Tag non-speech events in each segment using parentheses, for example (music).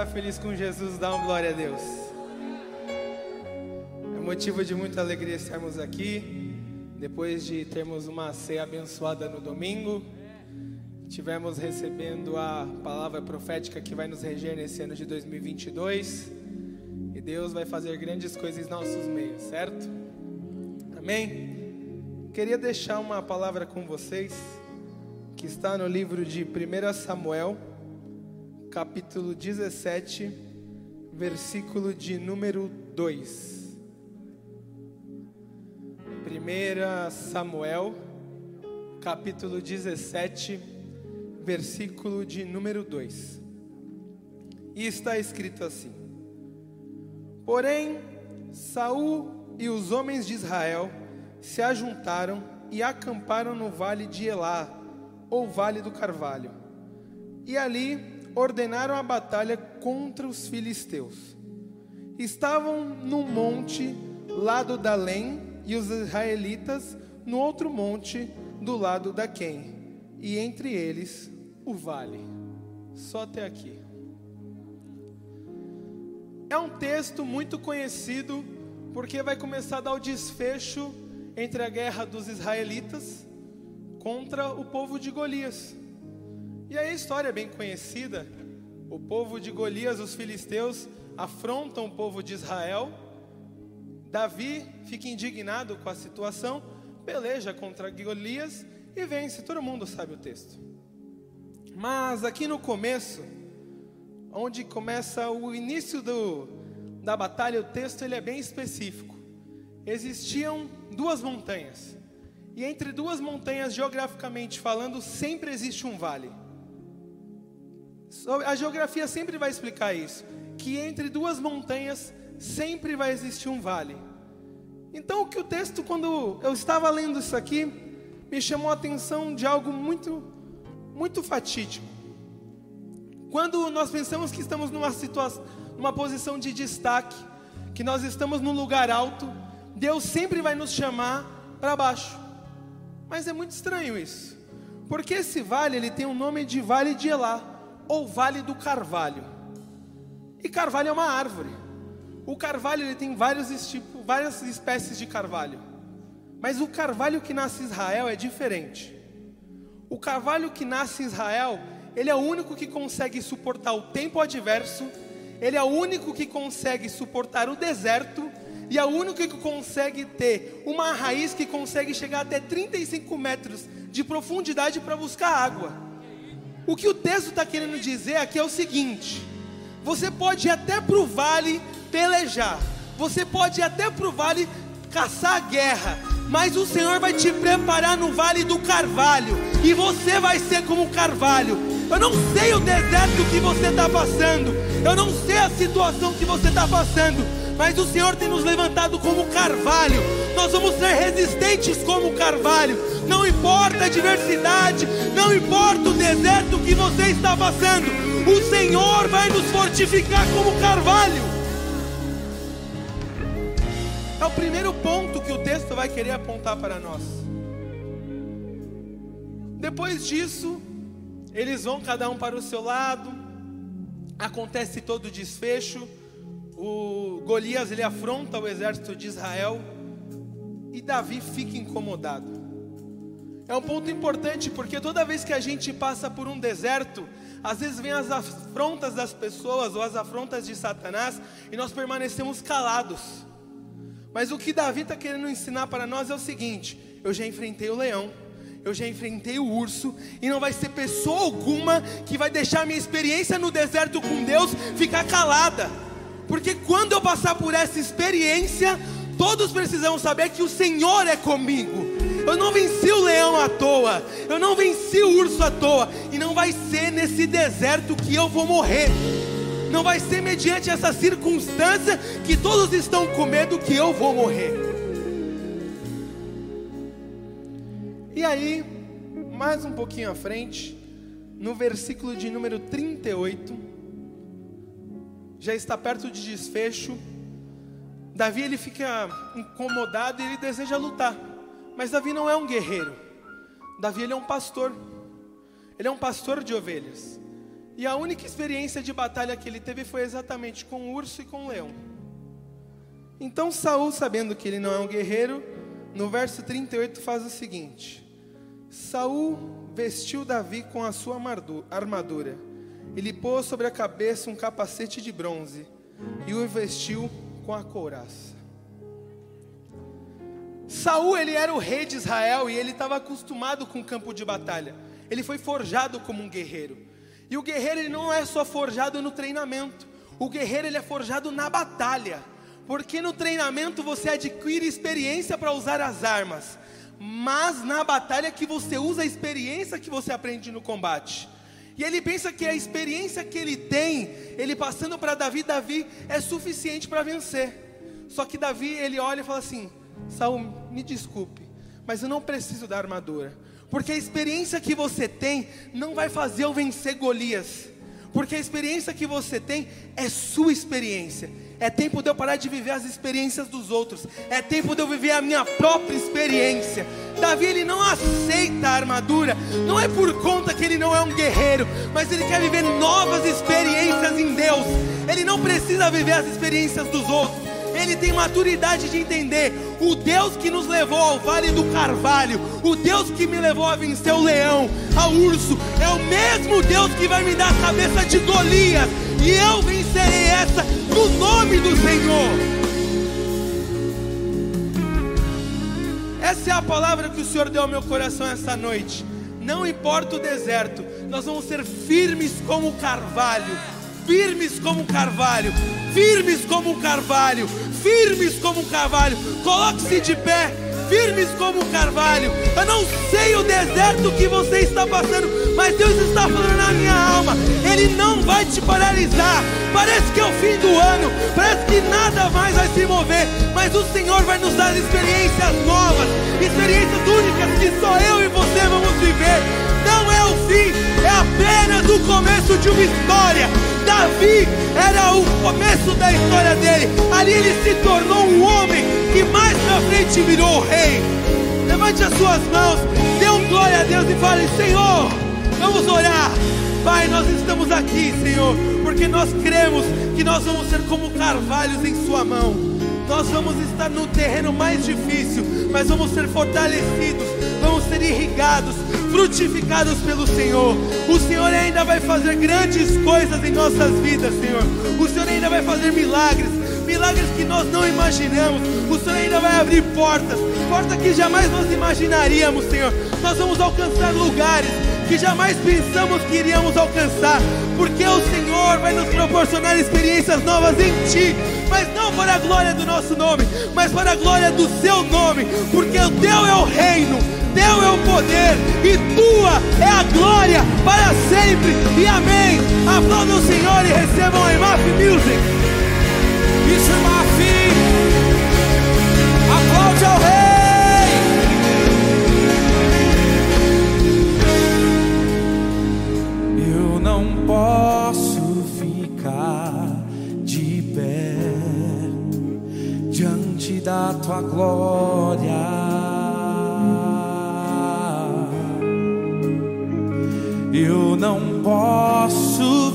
Está feliz com Jesus, dá uma glória a Deus. É motivo de muita alegria estarmos aqui, depois de termos uma ceia abençoada no domingo. Tivemos recebendo a palavra profética que vai nos reger nesse ano de 2022. E Deus vai fazer grandes coisas em nossos meios, certo? Amém? Queria deixar uma palavra com vocês, que está no livro de 1 Samuel capítulo 17, versículo de número 2. 1 Samuel, capítulo 17, versículo de número 2. E está escrito assim: Porém, Saul e os homens de Israel se ajuntaram e acamparam no vale de Elá, ou vale do Carvalho. E ali ordenaram a batalha contra os filisteus. Estavam no monte lado da Lém e os israelitas no outro monte do lado da Quem, e entre eles o vale. Só até aqui. É um texto muito conhecido porque vai começar a dar o desfecho entre a guerra dos israelitas contra o povo de Golias. E aí a história é bem conhecida. O povo de Golias, os filisteus, afrontam o povo de Israel. Davi fica indignado com a situação, peleja contra Golias e vence. Todo mundo sabe o texto. Mas aqui no começo, onde começa o início do, da batalha, o texto ele é bem específico. Existiam duas montanhas. E entre duas montanhas, geograficamente falando, sempre existe um vale. A geografia sempre vai explicar isso, que entre duas montanhas sempre vai existir um vale. Então, o que o texto, quando eu estava lendo isso aqui, me chamou a atenção de algo muito, muito fatídico. Quando nós pensamos que estamos numa situação, numa posição de destaque, que nós estamos num lugar alto, Deus sempre vai nos chamar para baixo. Mas é muito estranho isso, porque esse vale ele tem o nome de Vale de Elá ou Vale do Carvalho. E carvalho é uma árvore. O carvalho ele tem vários tipos, várias espécies de carvalho. Mas o carvalho que nasce em Israel é diferente. O carvalho que nasce em Israel, ele é o único que consegue suportar o tempo adverso, ele é o único que consegue suportar o deserto e é o único que consegue ter uma raiz que consegue chegar até 35 metros de profundidade para buscar água. O que o texto está querendo dizer aqui é o seguinte: você pode ir até para o vale pelejar, você pode ir até para o vale caçar a guerra, mas o Senhor vai te preparar no vale do carvalho, e você vai ser como o carvalho. Eu não sei o deserto que você está passando, eu não sei a situação que você está passando, mas o Senhor tem nos levantado como carvalho. Nós vamos ser resistentes como carvalho. Não importa a diversidade, não importa o deserto que você está passando, o Senhor vai nos fortificar como carvalho. É o primeiro ponto que o texto vai querer apontar para nós. Depois disso, eles vão cada um para o seu lado, acontece todo o desfecho o Golias ele afronta o exército de Israel e Davi fica incomodado. É um ponto importante porque toda vez que a gente passa por um deserto, às vezes vem as afrontas das pessoas ou as afrontas de Satanás e nós permanecemos calados. Mas o que Davi está querendo ensinar para nós é o seguinte: eu já enfrentei o leão, eu já enfrentei o urso, e não vai ser pessoa alguma que vai deixar minha experiência no deserto com Deus ficar calada. Porque quando eu passar por essa experiência, todos precisam saber que o Senhor é comigo. Eu não venci o leão à toa, eu não venci o urso à toa, e não vai ser nesse deserto que eu vou morrer. Não vai ser mediante essa circunstância que todos estão com medo que eu vou morrer. E aí, mais um pouquinho à frente, no versículo de número 38, já está perto de desfecho. Davi ele fica incomodado e ele deseja lutar. Mas Davi não é um guerreiro. Davi ele é um pastor. Ele é um pastor de ovelhas. E a única experiência de batalha que ele teve foi exatamente com o urso e com o leão. Então Saul, sabendo que ele não é um guerreiro, no verso 38 faz o seguinte: Saul vestiu Davi com a sua armadura. Ele pôs sobre a cabeça um capacete de bronze e o vestiu com a couraça. Saul ele era o rei de Israel e ele estava acostumado com o campo de batalha. Ele foi forjado como um guerreiro. E o guerreiro ele não é só forjado no treinamento. O guerreiro ele é forjado na batalha. Porque no treinamento você adquire experiência para usar as armas, mas na batalha que você usa a experiência que você aprende no combate. E ele pensa que a experiência que ele tem, ele passando para Davi, Davi é suficiente para vencer. Só que Davi, ele olha e fala assim: Saul, me desculpe, mas eu não preciso da armadura, porque a experiência que você tem não vai fazer eu vencer Golias, porque a experiência que você tem é sua experiência. É tempo de eu parar de viver as experiências dos outros. É tempo de eu viver a minha própria experiência. Davi ele não aceita a armadura, não é por conta que ele não é um guerreiro, mas ele quer viver novas experiências em Deus. Ele não precisa viver as experiências dos outros ele tem maturidade de entender o Deus que nos levou ao vale do carvalho, o Deus que me levou a vencer o leão, ao urso, é o mesmo Deus que vai me dar a cabeça de Golias, e eu vencerei essa no nome do Senhor. Essa é a palavra que o Senhor deu ao meu coração essa noite. Não importa o deserto, nós vamos ser firmes como o carvalho firmes como um carvalho, firmes como um carvalho, firmes como um carvalho. Coloque-se de pé, firmes como um carvalho. Eu não sei o deserto que você está passando, mas Deus está falando na minha alma. Ele não vai te paralisar. Parece que é o fim do ano, parece que nada mais vai se mover, mas o Senhor vai nos dar experiências novas, experiências únicas que só eu e você vamos viver não é o fim, é apenas o começo de uma história. Davi era o começo da história dele. Ali ele se tornou um homem que mais na frente virou rei. Levante as suas mãos, dê um glória a Deus e fale: Senhor, vamos orar. Pai, nós estamos aqui, Senhor, porque nós cremos que nós vamos ser como carvalhos em Sua mão. Nós vamos estar no terreno mais difícil, mas vamos ser fortalecidos, vamos ser irrigados, frutificados pelo Senhor. O Senhor ainda vai fazer grandes coisas em nossas vidas, Senhor. O Senhor ainda vai fazer milagres, milagres que nós não imaginamos. O Senhor ainda vai abrir portas, portas que jamais nós imaginaríamos, Senhor. Nós vamos alcançar lugares que jamais pensamos que iríamos alcançar, porque o Senhor vai nos proporcionar experiências novas em Ti, mas não para a glória do nosso nome, mas para a glória do Seu nome, porque o Teu é o reino, Teu é o poder e Tua é a glória para sempre. E amém. Aplaudam o Senhor e recebam a IMAF Music. Isso, IMAF. Aplaude ao Rei. posso ficar de pé diante da tua glória. Eu não posso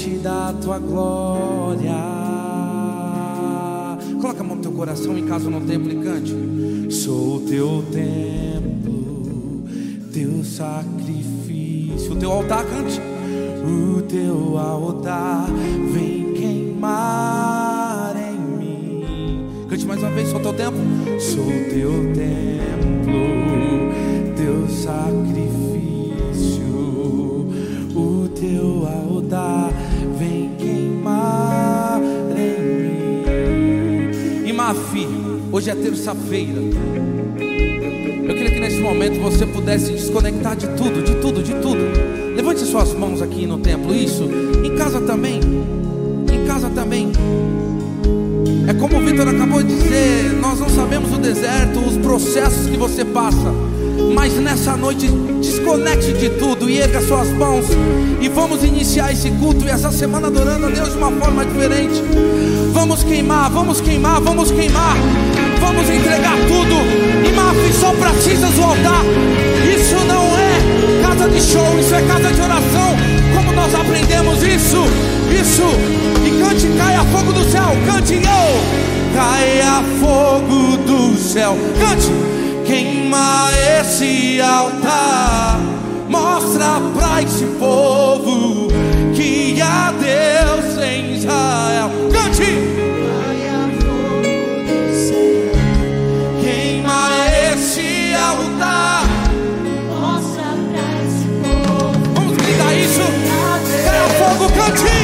diante da tua glória. Coloca a mão no teu coração em casa no templo e cante. Sou teu templo teu sacrifício, o teu altar cante. O teu altar vem queimar em mim. Cante mais uma vez, sou teu templo. Sou teu templo, teu sacrifício. O teu altar hoje é terça-feira. Eu queria que nesse momento você pudesse desconectar de tudo, de tudo, de tudo. Levante suas mãos aqui no templo, isso. Em casa também. Em casa também. É como o Vitor acabou de dizer, nós não sabemos o deserto, os processos que você passa. Mas nessa noite, desconecte de tudo e erga suas mãos. E vamos iniciar esse culto e essa semana adorando a Deus de uma forma diferente. Vamos queimar, vamos queimar, vamos queimar vamos entregar tudo. E uma aflição precisa o altar. Isso não é casa de show, isso é casa de oração. Como nós aprendemos isso, isso. E cante, caia fogo do céu, cante eu. Caia fogo do céu, cante. Queima esse altar, mostra pra esse povo que há Deus. Team!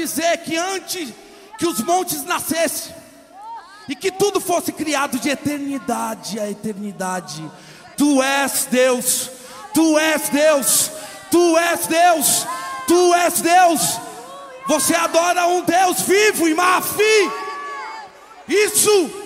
dizer que antes que os montes nascessem e que tudo fosse criado de eternidade a eternidade, tu és Deus, tu és Deus, tu és Deus, tu és Deus. Você adora um Deus vivo e mafim. Isso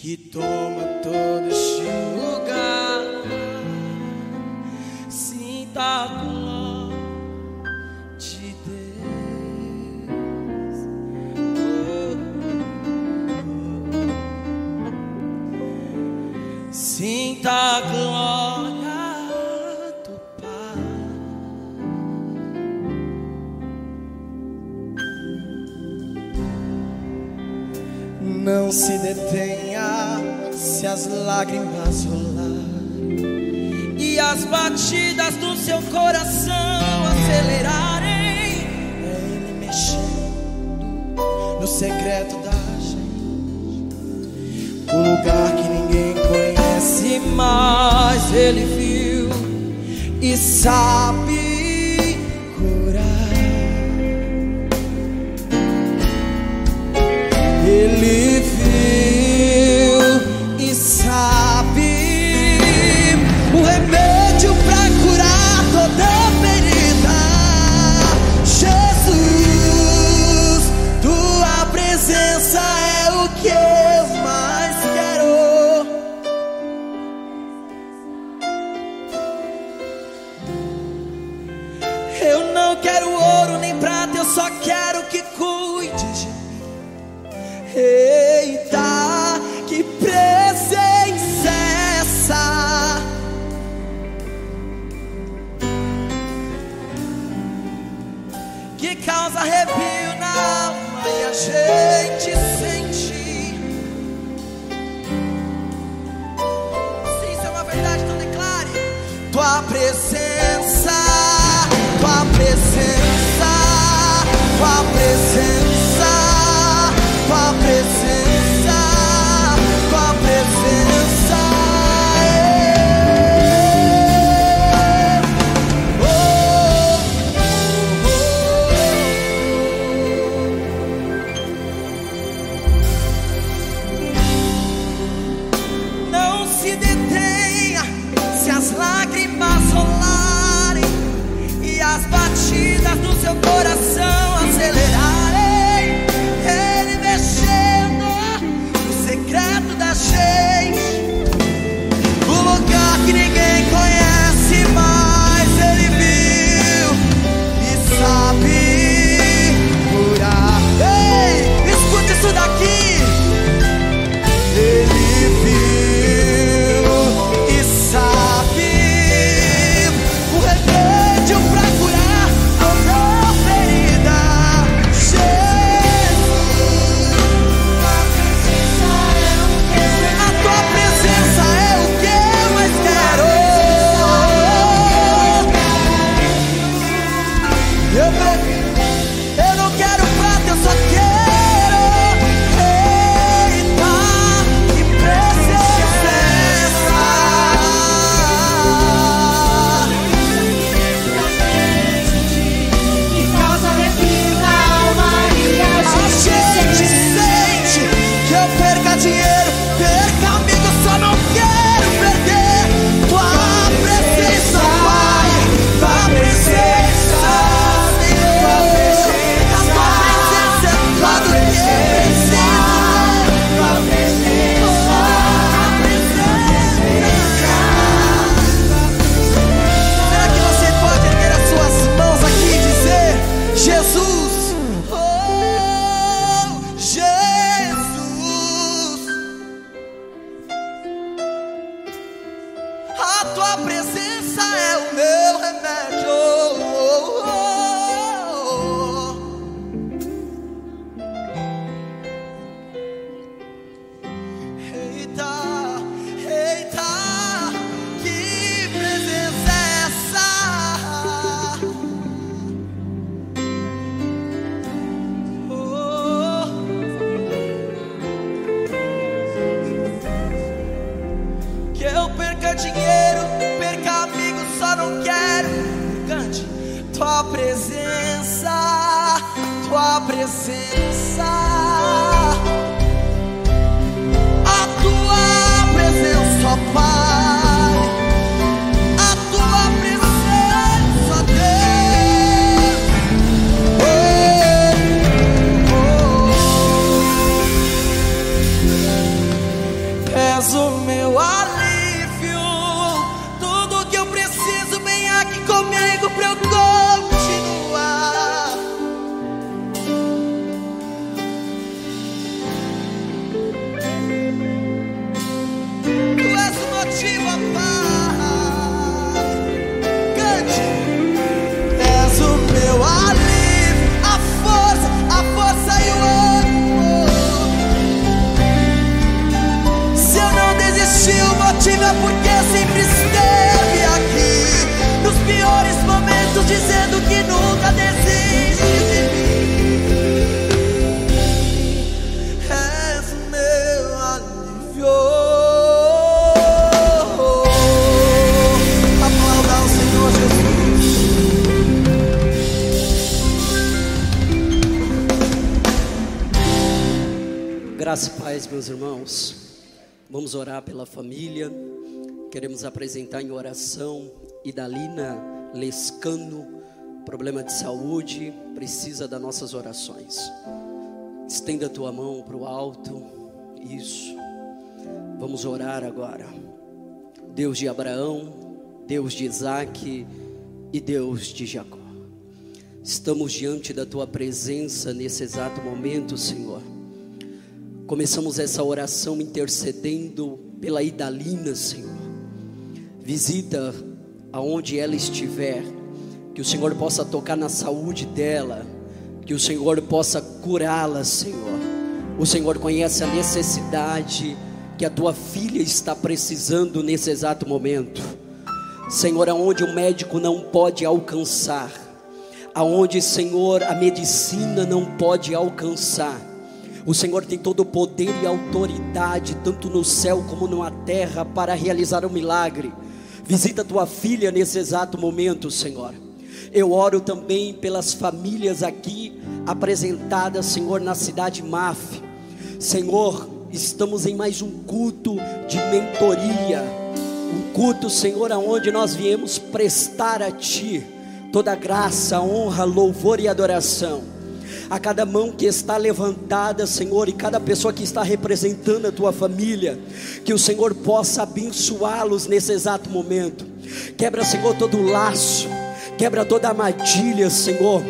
que toma família. Queremos apresentar em oração Idalina Lescano, problema de saúde, precisa das nossas orações. Estenda a tua mão para o alto. Isso. Vamos orar agora. Deus de Abraão, Deus de Isaac e Deus de Jacó. Estamos diante da tua presença nesse exato momento, Senhor. Começamos essa oração intercedendo pela Idalina, Senhor. Visita aonde ela estiver, que o Senhor possa tocar na saúde dela, que o Senhor possa curá-la, Senhor. O Senhor conhece a necessidade que a tua filha está precisando nesse exato momento. Senhor, aonde o médico não pode alcançar, aonde, Senhor, a medicina não pode alcançar. O Senhor tem todo o poder e autoridade, tanto no céu como na terra, para realizar o milagre. Visita tua filha nesse exato momento, Senhor. Eu oro também pelas famílias aqui apresentadas, Senhor, na cidade MAF. Senhor, estamos em mais um culto de mentoria. Um culto, Senhor, aonde nós viemos prestar a Ti toda graça, honra, louvor e adoração a cada mão que está levantada, Senhor, e cada pessoa que está representando a tua família, que o Senhor possa abençoá-los nesse exato momento. Quebra, Senhor, todo laço, quebra toda armadilha, Senhor.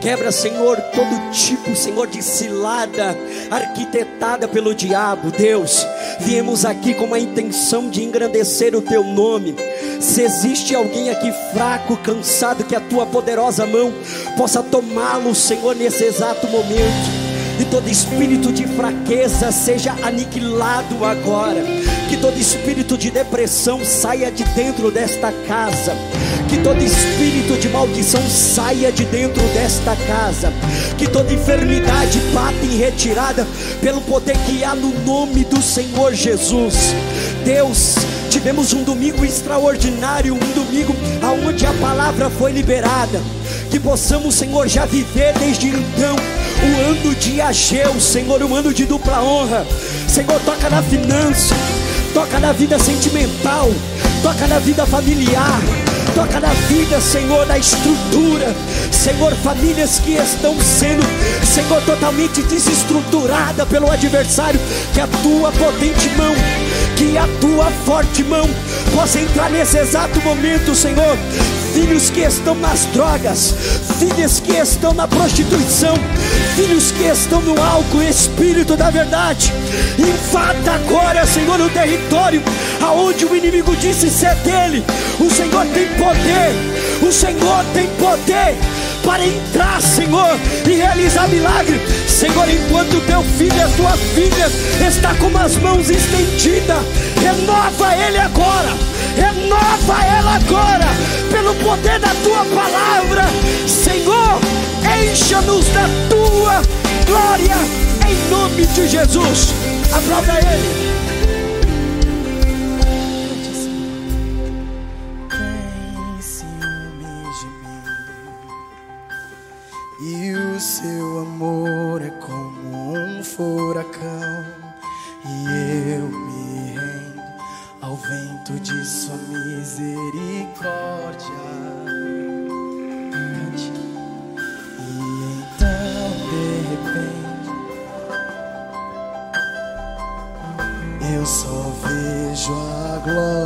Quebra, Senhor, todo tipo, Senhor, de cilada arquitetada pelo diabo. Deus, viemos aqui com a intenção de engrandecer o teu nome. Se existe alguém aqui fraco, cansado, que a tua poderosa mão possa tomá-lo, Senhor, nesse exato momento. E todo espírito de fraqueza seja aniquilado agora. Que todo espírito de depressão saia de dentro desta casa. Que todo espírito de maldição saia de dentro desta casa. Que toda enfermidade bata em retirada pelo poder que há no nome do Senhor Jesus. Deus, tivemos um domingo extraordinário, um domingo aonde a palavra foi liberada. Que possamos, Senhor, já viver desde então o ano de Ageu, Senhor, um ano de dupla honra. Senhor, toca na finança, toca na vida sentimental, toca na vida familiar. Toca na vida, Senhor, da estrutura, Senhor, famílias que estão sendo, Senhor, totalmente desestruturada pelo adversário. Que a tua potente mão, que a tua forte mão possa entrar nesse exato momento, Senhor. Filhos que estão nas drogas, filhos que estão na prostituição, filhos que estão no álcool, Espírito da verdade, invada agora, Senhor, o território aonde o inimigo disse ser dele. O Senhor tem poder, o Senhor tem poder para entrar, Senhor, e realizar milagre. Senhor, enquanto teu filho e a tua filha está com as mãos estendidas, renova ele agora, renova ela agora, pelo poder da tua palavra. Senhor, encha-nos da tua glória, em nome de Jesus. Aplauda ele. Vejo a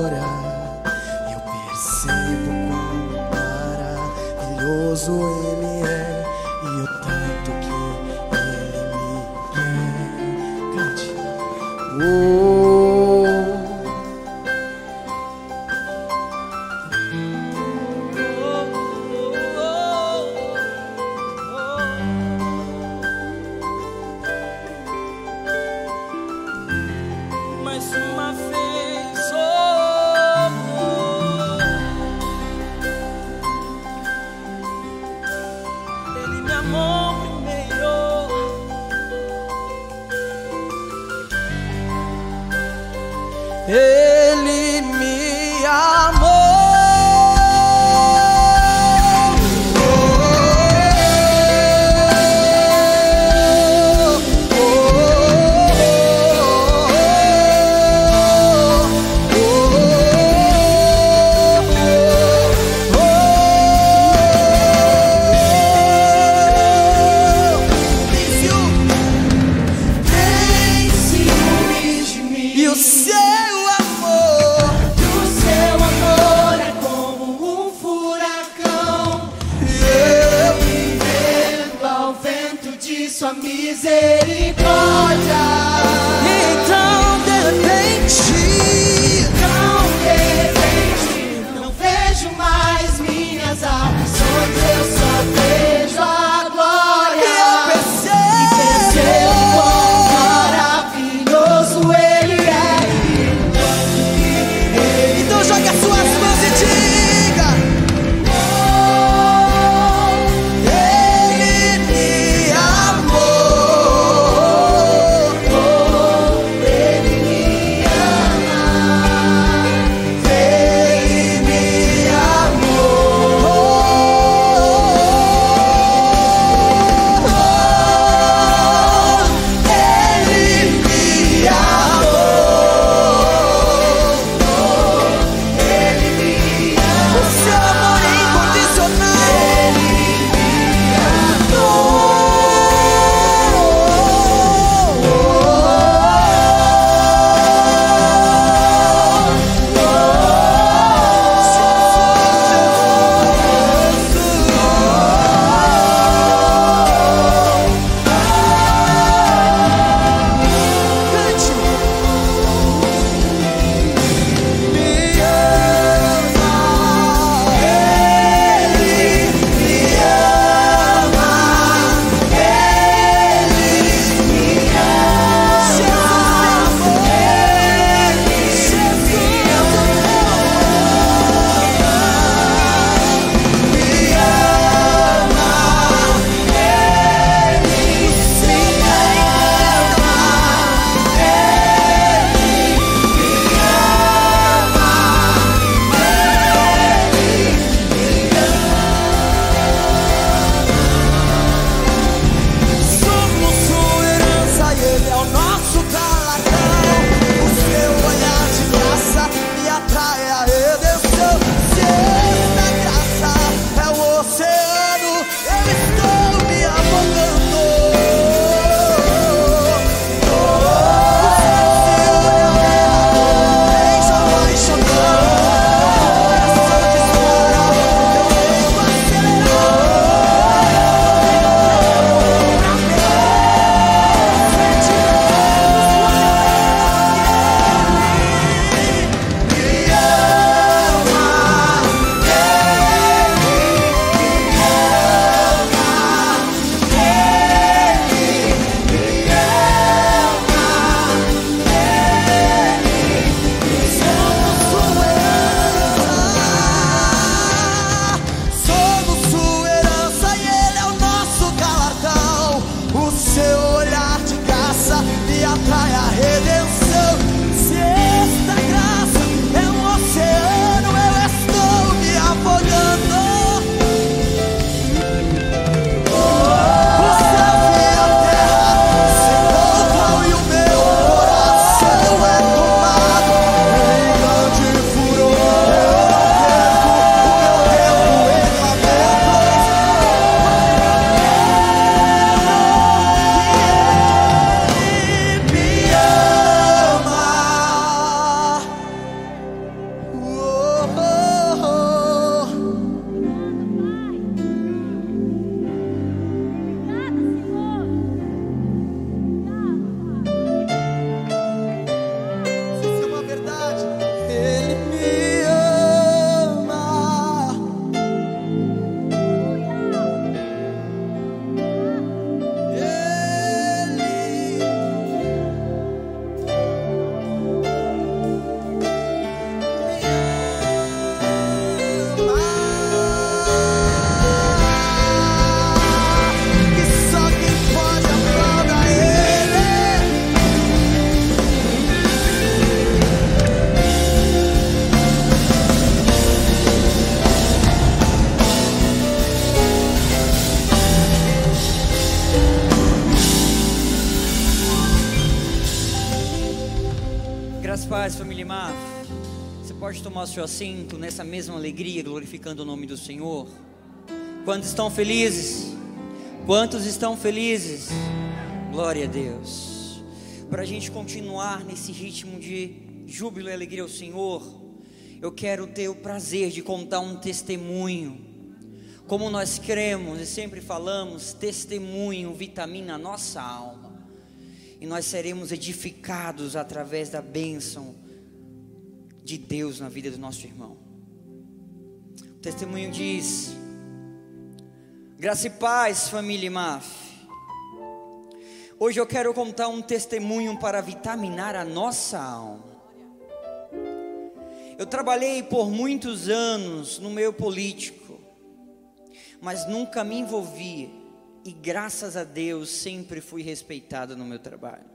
glorificando o nome do Senhor? Quantos estão felizes? Quantos estão felizes? Glória a Deus. Para a gente continuar nesse ritmo de júbilo e alegria ao Senhor, eu quero ter o prazer de contar um testemunho. Como nós cremos e sempre falamos, testemunho vitamina a nossa alma. E nós seremos edificados através da bênção de Deus na vida do nosso irmão. Testemunho diz: Graça e paz, família Maf. Hoje eu quero contar um testemunho para vitaminar a nossa alma. Eu trabalhei por muitos anos no meio político, mas nunca me envolvi e graças a Deus sempre fui respeitado no meu trabalho.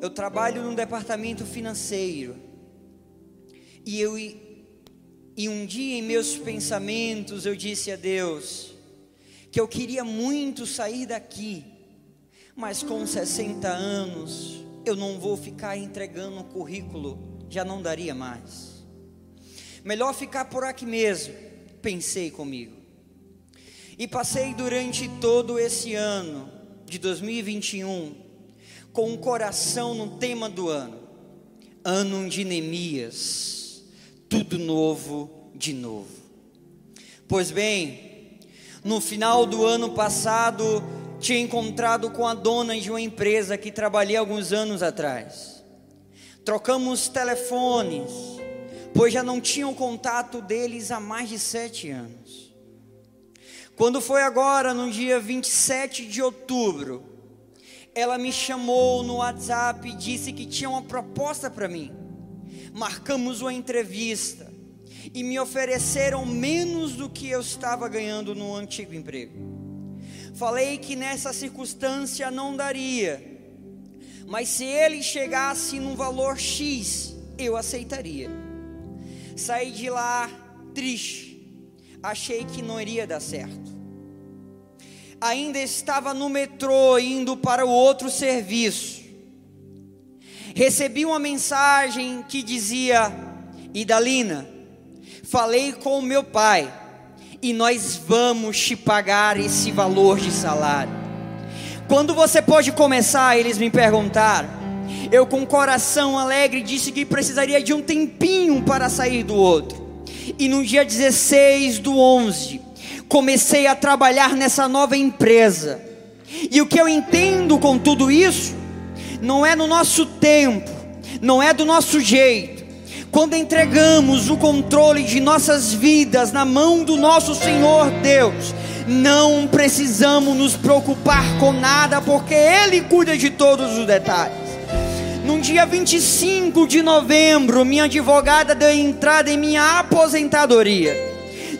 Eu trabalho no departamento financeiro e eu e um dia em meus pensamentos eu disse a Deus que eu queria muito sair daqui, mas com 60 anos eu não vou ficar entregando um currículo já não daria mais. Melhor ficar por aqui mesmo, pensei comigo. E passei durante todo esse ano de 2021 com o um coração no tema do ano, ano de Neemias, tudo novo de novo. Pois bem, no final do ano passado, tinha encontrado com a dona de uma empresa que trabalhei alguns anos atrás. Trocamos telefones, pois já não tinham contato deles há mais de sete anos. Quando foi agora, no dia 27 de outubro, ela me chamou no WhatsApp e disse que tinha uma proposta para mim. Marcamos uma entrevista e me ofereceram menos do que eu estava ganhando no antigo emprego. Falei que nessa circunstância não daria mas se ele chegasse num valor X, eu aceitaria. Saí de lá triste, achei que não iria dar certo. Ainda estava no metrô indo para o outro serviço. Recebi uma mensagem que dizia: Idalina, falei com o meu pai e nós vamos te pagar esse valor de salário. Quando você pode começar? Eles me perguntaram. Eu, com coração alegre, disse que precisaria de um tempinho para sair do outro. E no dia 16 do 11, comecei a trabalhar nessa nova empresa. E o que eu entendo com tudo isso, não é no nosso tempo, não é do nosso jeito. Quando entregamos o controle de nossas vidas na mão do nosso Senhor Deus, não precisamos nos preocupar com nada, porque Ele cuida de todos os detalhes. No dia 25 de novembro, minha advogada deu entrada em minha aposentadoria.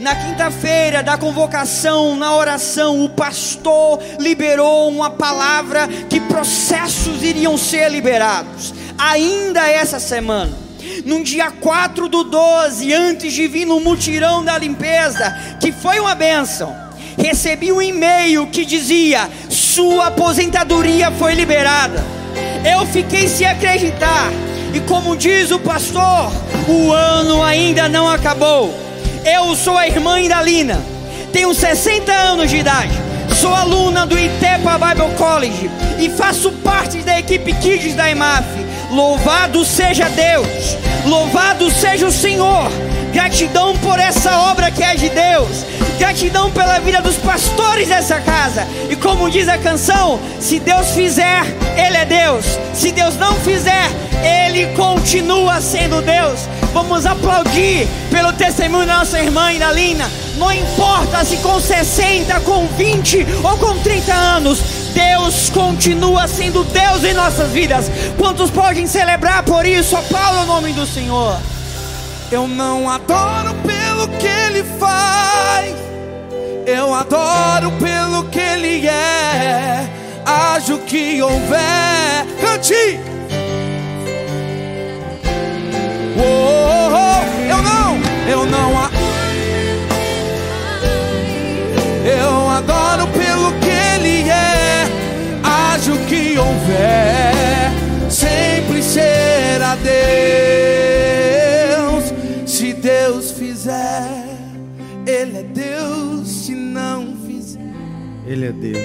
Na quinta-feira da convocação, na oração, o pastor liberou uma palavra que processos iriam ser liberados, ainda essa semana. No dia 4 do 12, antes de vir no mutirão da limpeza, que foi uma bênção recebi um e-mail que dizia: Sua aposentadoria foi liberada. Eu fiquei sem acreditar, e como diz o pastor, o ano ainda não acabou. Eu sou a irmã Indalina, tenho 60 anos de idade, sou aluna do Itepa Bible College e faço parte da equipe Kids da EMAF. Louvado seja Deus, louvado seja o Senhor Gratidão por essa obra que é de Deus. Gratidão pela vida dos pastores dessa casa. E como diz a canção, se Deus fizer, Ele é Deus. Se Deus não fizer, Ele continua sendo Deus. Vamos aplaudir pelo testemunho da nossa irmã Inalina. Não importa se com 60, com 20 ou com 30 anos, Deus continua sendo Deus em nossas vidas. Quantos podem celebrar por isso? Aplauda o nome do Senhor. Eu não adoro pelo que ele faz, eu adoro pelo que ele é. Haja o que houver, cante. Oh, oh, oh, eu não, eu não Eu adoro pelo Ele é Deus.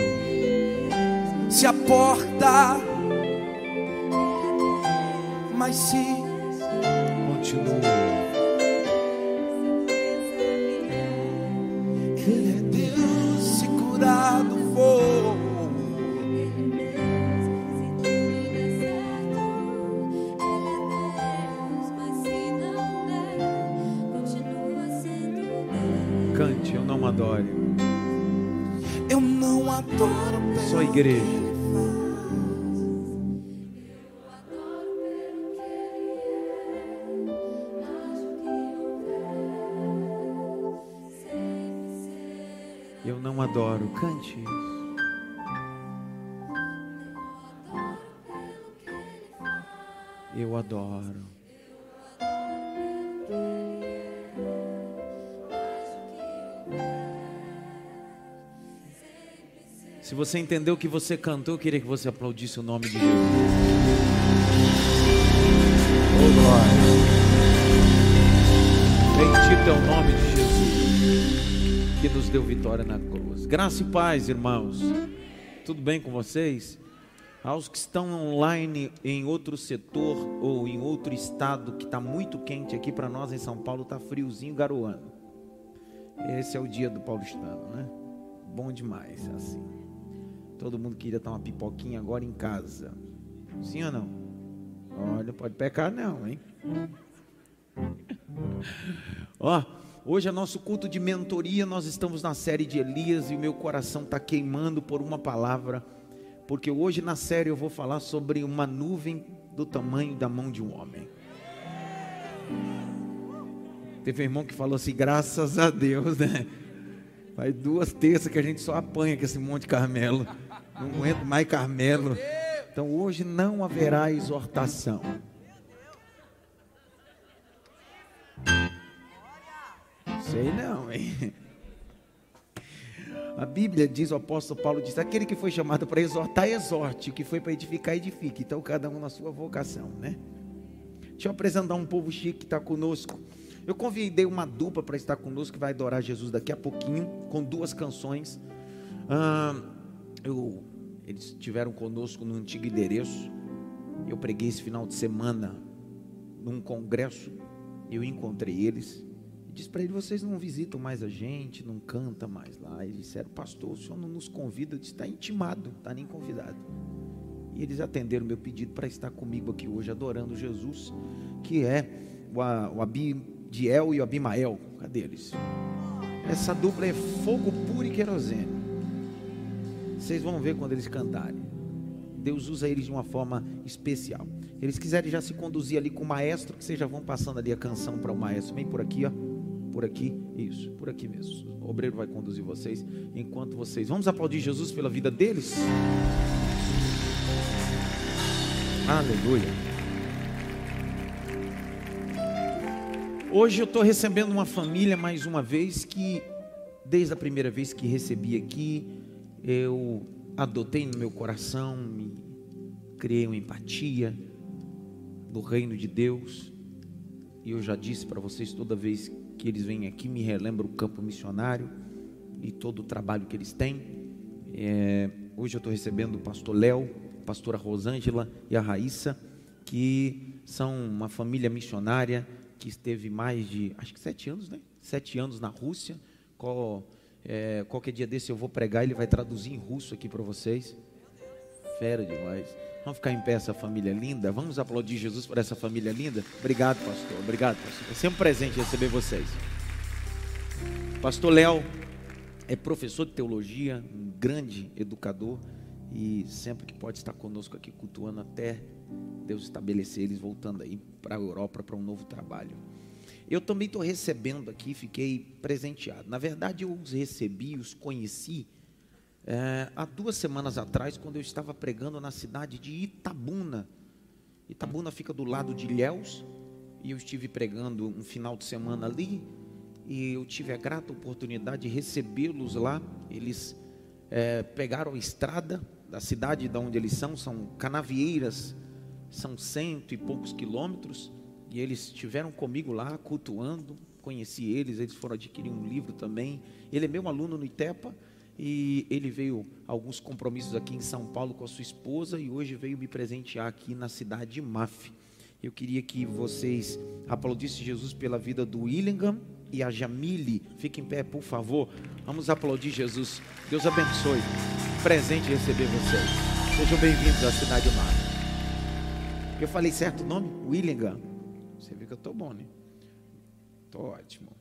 Se a porta, mas se Continua. Ele é Deus, se curado for. Cante, eu não adoro. Só igreja. que ele Eu não adoro. Cante isso. Eu adoro. Se você entendeu o que você cantou, eu queria que você aplaudisse o nome de Jesus. Oh, glória. Bendito é o nome de Jesus, que nos deu vitória na cruz. Graça e paz, irmãos. Tudo bem com vocês? Aos que estão online em outro setor ou em outro estado que está muito quente aqui para nós em São Paulo, está friozinho garoando. Esse é o dia do paulistano, né? Bom demais, assim. Todo mundo queria estar uma pipoquinha agora em casa. Sim ou não? Olha, pode pecar não, hein? (laughs) Ó, hoje é nosso culto de mentoria, nós estamos na série de Elias e o meu coração está queimando por uma palavra, porque hoje na série eu vou falar sobre uma nuvem do tamanho da mão de um homem. Teve um irmão que falou assim, graças a Deus, né? Faz duas terças que a gente só apanha com esse monte de Carmelo. Não aguento mais Carmelo. Então hoje não haverá exortação. Sei não, hein? A Bíblia diz, o apóstolo Paulo diz: aquele que foi chamado para exortar, exorte, o que foi para edificar, edifique. Então, cada um na sua vocação, né? Deixa eu apresentar um povo chique que está conosco. Eu convidei uma dupla para estar conosco, que vai adorar Jesus daqui a pouquinho, com duas canções. Ah, eu, eles estiveram conosco no antigo endereço. Eu preguei esse final de semana num congresso. Eu encontrei eles. E disse para eles: vocês não visitam mais a gente, não canta mais lá. Eles disseram: pastor, o senhor não nos convida. Eu disse: está intimado, está nem convidado. E eles atenderam meu pedido para estar comigo aqui hoje, adorando Jesus, que é o Abidiel e o Abimael. Cadê eles? Essa dupla é fogo puro e querosene. Vocês vão ver quando eles cantarem. Deus usa eles de uma forma especial. Eles quiserem já se conduzir ali com o maestro, que vocês já vão passando ali a canção para o maestro. Vem por aqui, ó. Por aqui, isso, por aqui mesmo. O obreiro vai conduzir vocês enquanto vocês. Vamos aplaudir Jesus pela vida deles? Aleluia. Hoje eu estou recebendo uma família mais uma vez que, desde a primeira vez que recebi aqui, eu adotei no meu coração, me criei uma empatia do reino de Deus. E eu já disse para vocês, toda vez que eles vêm aqui, me relembra o campo missionário e todo o trabalho que eles têm. É, hoje eu estou recebendo o pastor Léo, a pastora Rosângela e a Raíssa, que são uma família missionária que esteve mais de, acho que sete anos, né? Sete anos na Rússia. Qual, é, qualquer dia desse eu vou pregar, ele vai traduzir em russo aqui para vocês. Fera demais. Vamos ficar em pé essa família linda. Vamos aplaudir Jesus por essa família linda. Obrigado, pastor. Obrigado, pastor. É sempre um presente receber vocês. Pastor Léo é professor de teologia, um grande educador e sempre que pode estar conosco aqui cultuando até Deus estabelecer eles voltando aí para a Europa para um novo trabalho. Eu também estou recebendo aqui, fiquei presenteado. Na verdade, eu os recebi, os conheci é, há duas semanas atrás, quando eu estava pregando na cidade de Itabuna. Itabuna fica do lado de Ilhéus, e eu estive pregando um final de semana ali, e eu tive a grata oportunidade de recebê-los lá. Eles é, pegaram a estrada da cidade de onde eles são, são canavieiras, são cento e poucos quilômetros, e eles estiveram comigo lá, cultuando, conheci eles, eles foram adquirir um livro também. Ele é meu aluno no ITEPA, E ele veio alguns compromissos aqui em São Paulo com a sua esposa e hoje veio me presentear aqui na cidade de Maf. Eu queria que vocês aplaudissem Jesus pela vida do Willingham e a Jamile. Fiquem em pé, por favor. Vamos aplaudir Jesus. Deus abençoe. Presente receber vocês. Sejam bem-vindos à cidade de Maf. Eu falei certo o nome? Willingham. Você vê que eu tô bom, né? Tô ótimo.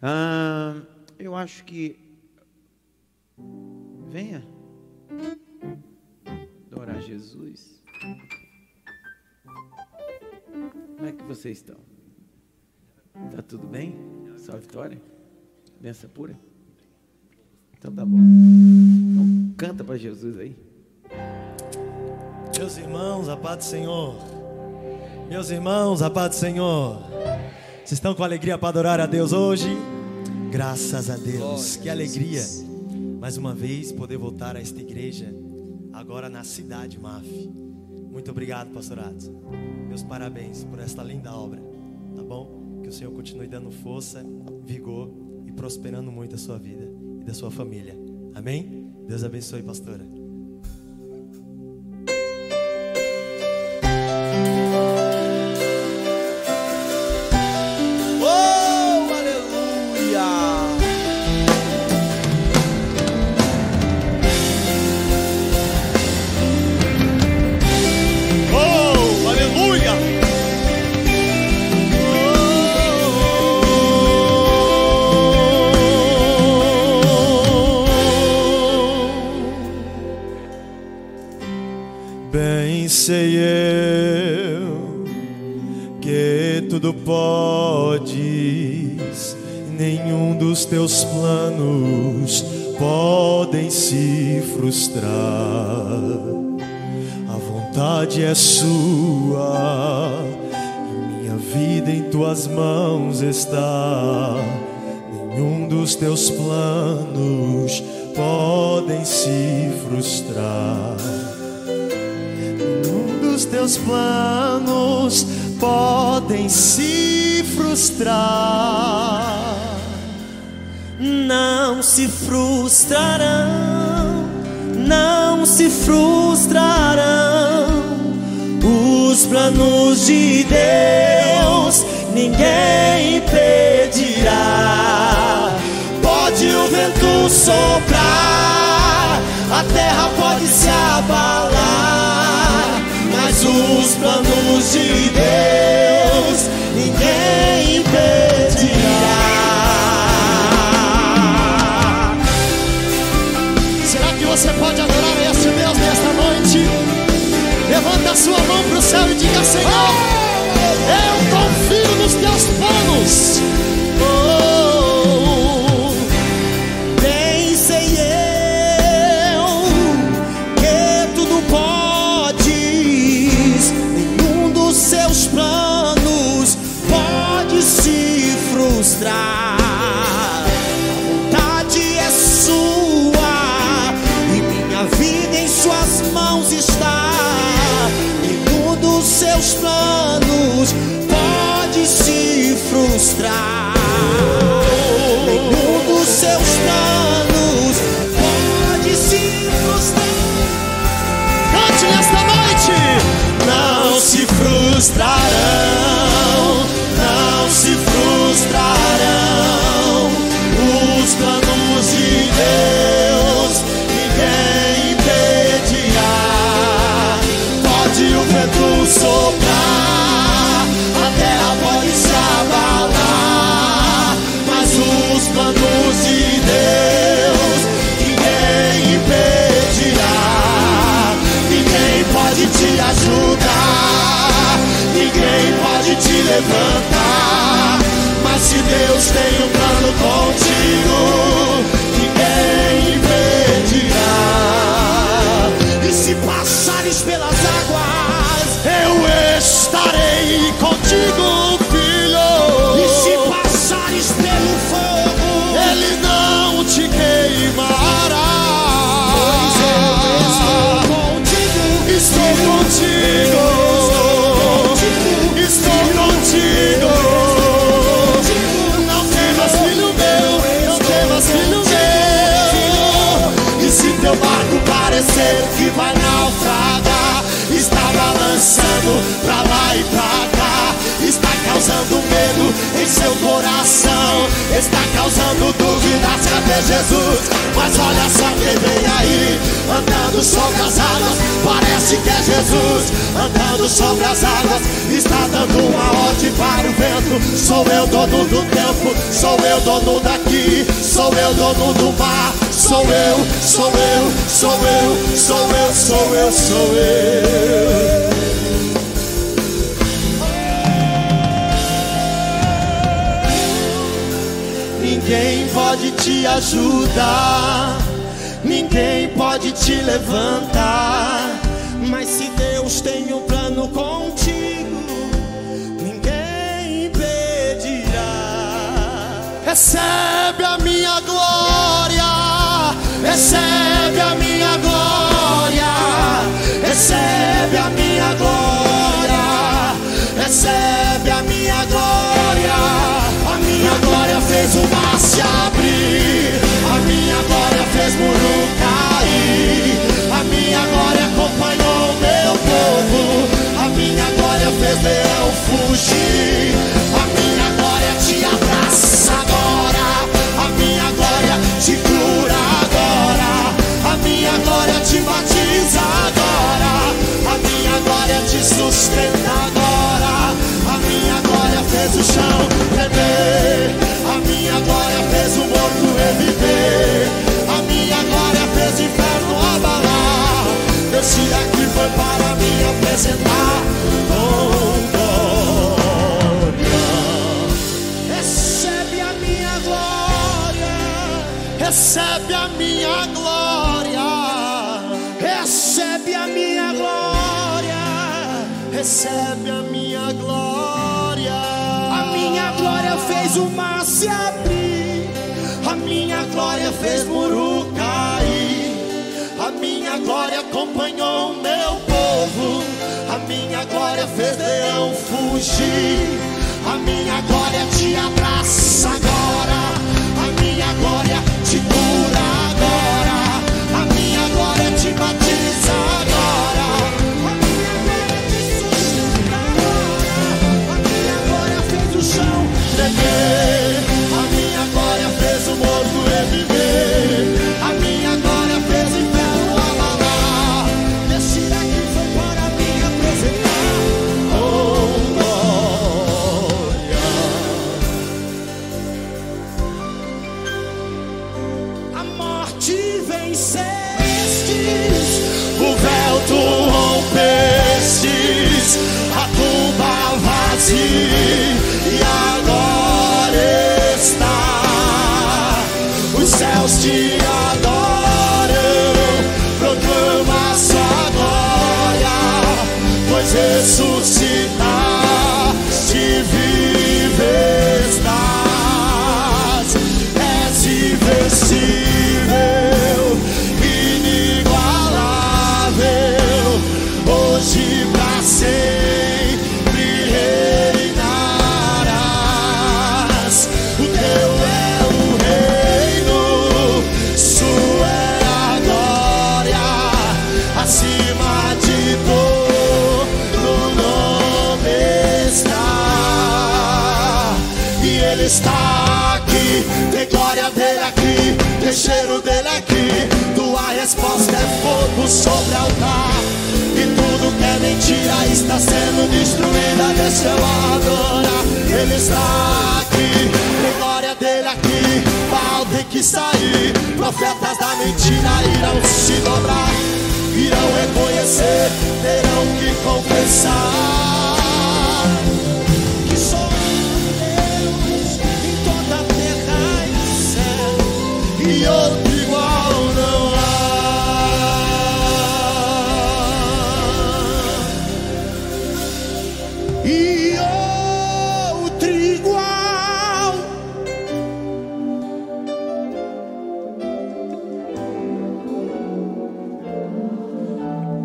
Ah, eu acho que. Venha. Adorar Jesus. Como é que vocês estão? Tá tudo bem? Só vitória? Benção pura? Então tá bom. Então canta para Jesus aí. Meus irmãos, a paz do Senhor. Meus irmãos, a paz do Senhor. Vocês estão com alegria para adorar a Deus hoje? Graças a Deus. que alegria. Mais uma vez poder voltar a esta igreja, agora na cidade MAF. Muito obrigado, pastorado. Meus parabéns por esta linda obra. Tá bom? Que o Senhor continue dando força, vigor e prosperando muito a sua vida e da sua família. Amém? Deus abençoe, pastora. Bem sei eu que tudo podes, nenhum dos teus planos podem se frustrar. A vontade é sua, e minha vida em tuas mãos está. Nenhum dos teus planos podem se frustrar. Teus planos podem se frustrar. Não se frustrarão, não se frustrarão os planos de Deus, ninguém impedirá. Pode o vento soprar, a terra pode se abalar, os planos de Deus, ninguém impedirá. Será que você pode adorar a esse Deus nesta noite? Levanta a sua mão para o céu e diga: Senhor, eu confio nos teus planos. Frustrarão, ninguém pode te levantar. Mas se Deus tem um plano contigo, parecer que vai naufragar. Está balançando pra lá e pra cá. Está causando medo em seu coração. Está causando dúvidas até Jesus. Mas olha só quem vem aí, andando sobre as águas. Parece que é Jesus, andando sobre as águas. Está dando uma ordem para o vento. Sou eu dono do tempo, sou eu dono daqui, sou eu dono do mar. Sou eu, sou eu, sou eu, sou eu, sou eu, sou eu. Ninguém pode te ajudar, ninguém pode te levantar. Mas se Deus tem um plano contigo, ninguém impedirá. Recebe a minha glória, recebe a minha glória, recebe a minha glória, recebe a minha glória. A minha glória fez o mar se abrir, a minha glória fez muro cair, a minha glória acompanhou meu povo, a minha glória fez leão fugir, te batiza agora, a minha glória te sustenta recebe a minha glória. A minha glória fez o mar se abrir, a minha glória fez muro cair. A minha glória acompanhou o meu povo. A minha glória fez leão fugir. A minha glória te abraça agora. A minha glória cheiro dele aqui. Tua resposta é fogo sobre altar. E tudo que é mentira está sendo destruída. Deixa eu adorar. Ele está aqui, tem glória dele aqui. Baal tem que sair. Profetas da mentira irão se dobrar, irão reconhecer, terão que confessar e outro igual não há. E outro igual.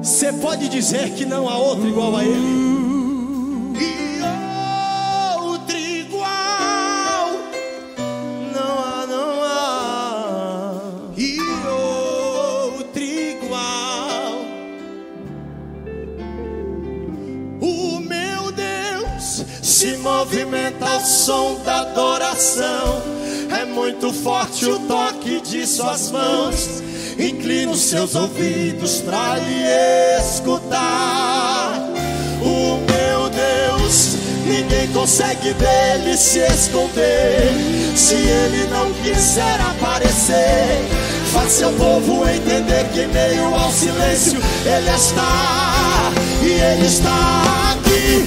Você pode dizer que não há outro igual a ele? O som da adoração. É muito forte o toque de suas mãos. Inclina os seus ouvidos pra lhe escutar. O meu Deus, ninguém consegue dele se esconder. Se ele não quiser aparecer, faz seu povo entender que em meio ao silêncio ele está. E ele está aqui,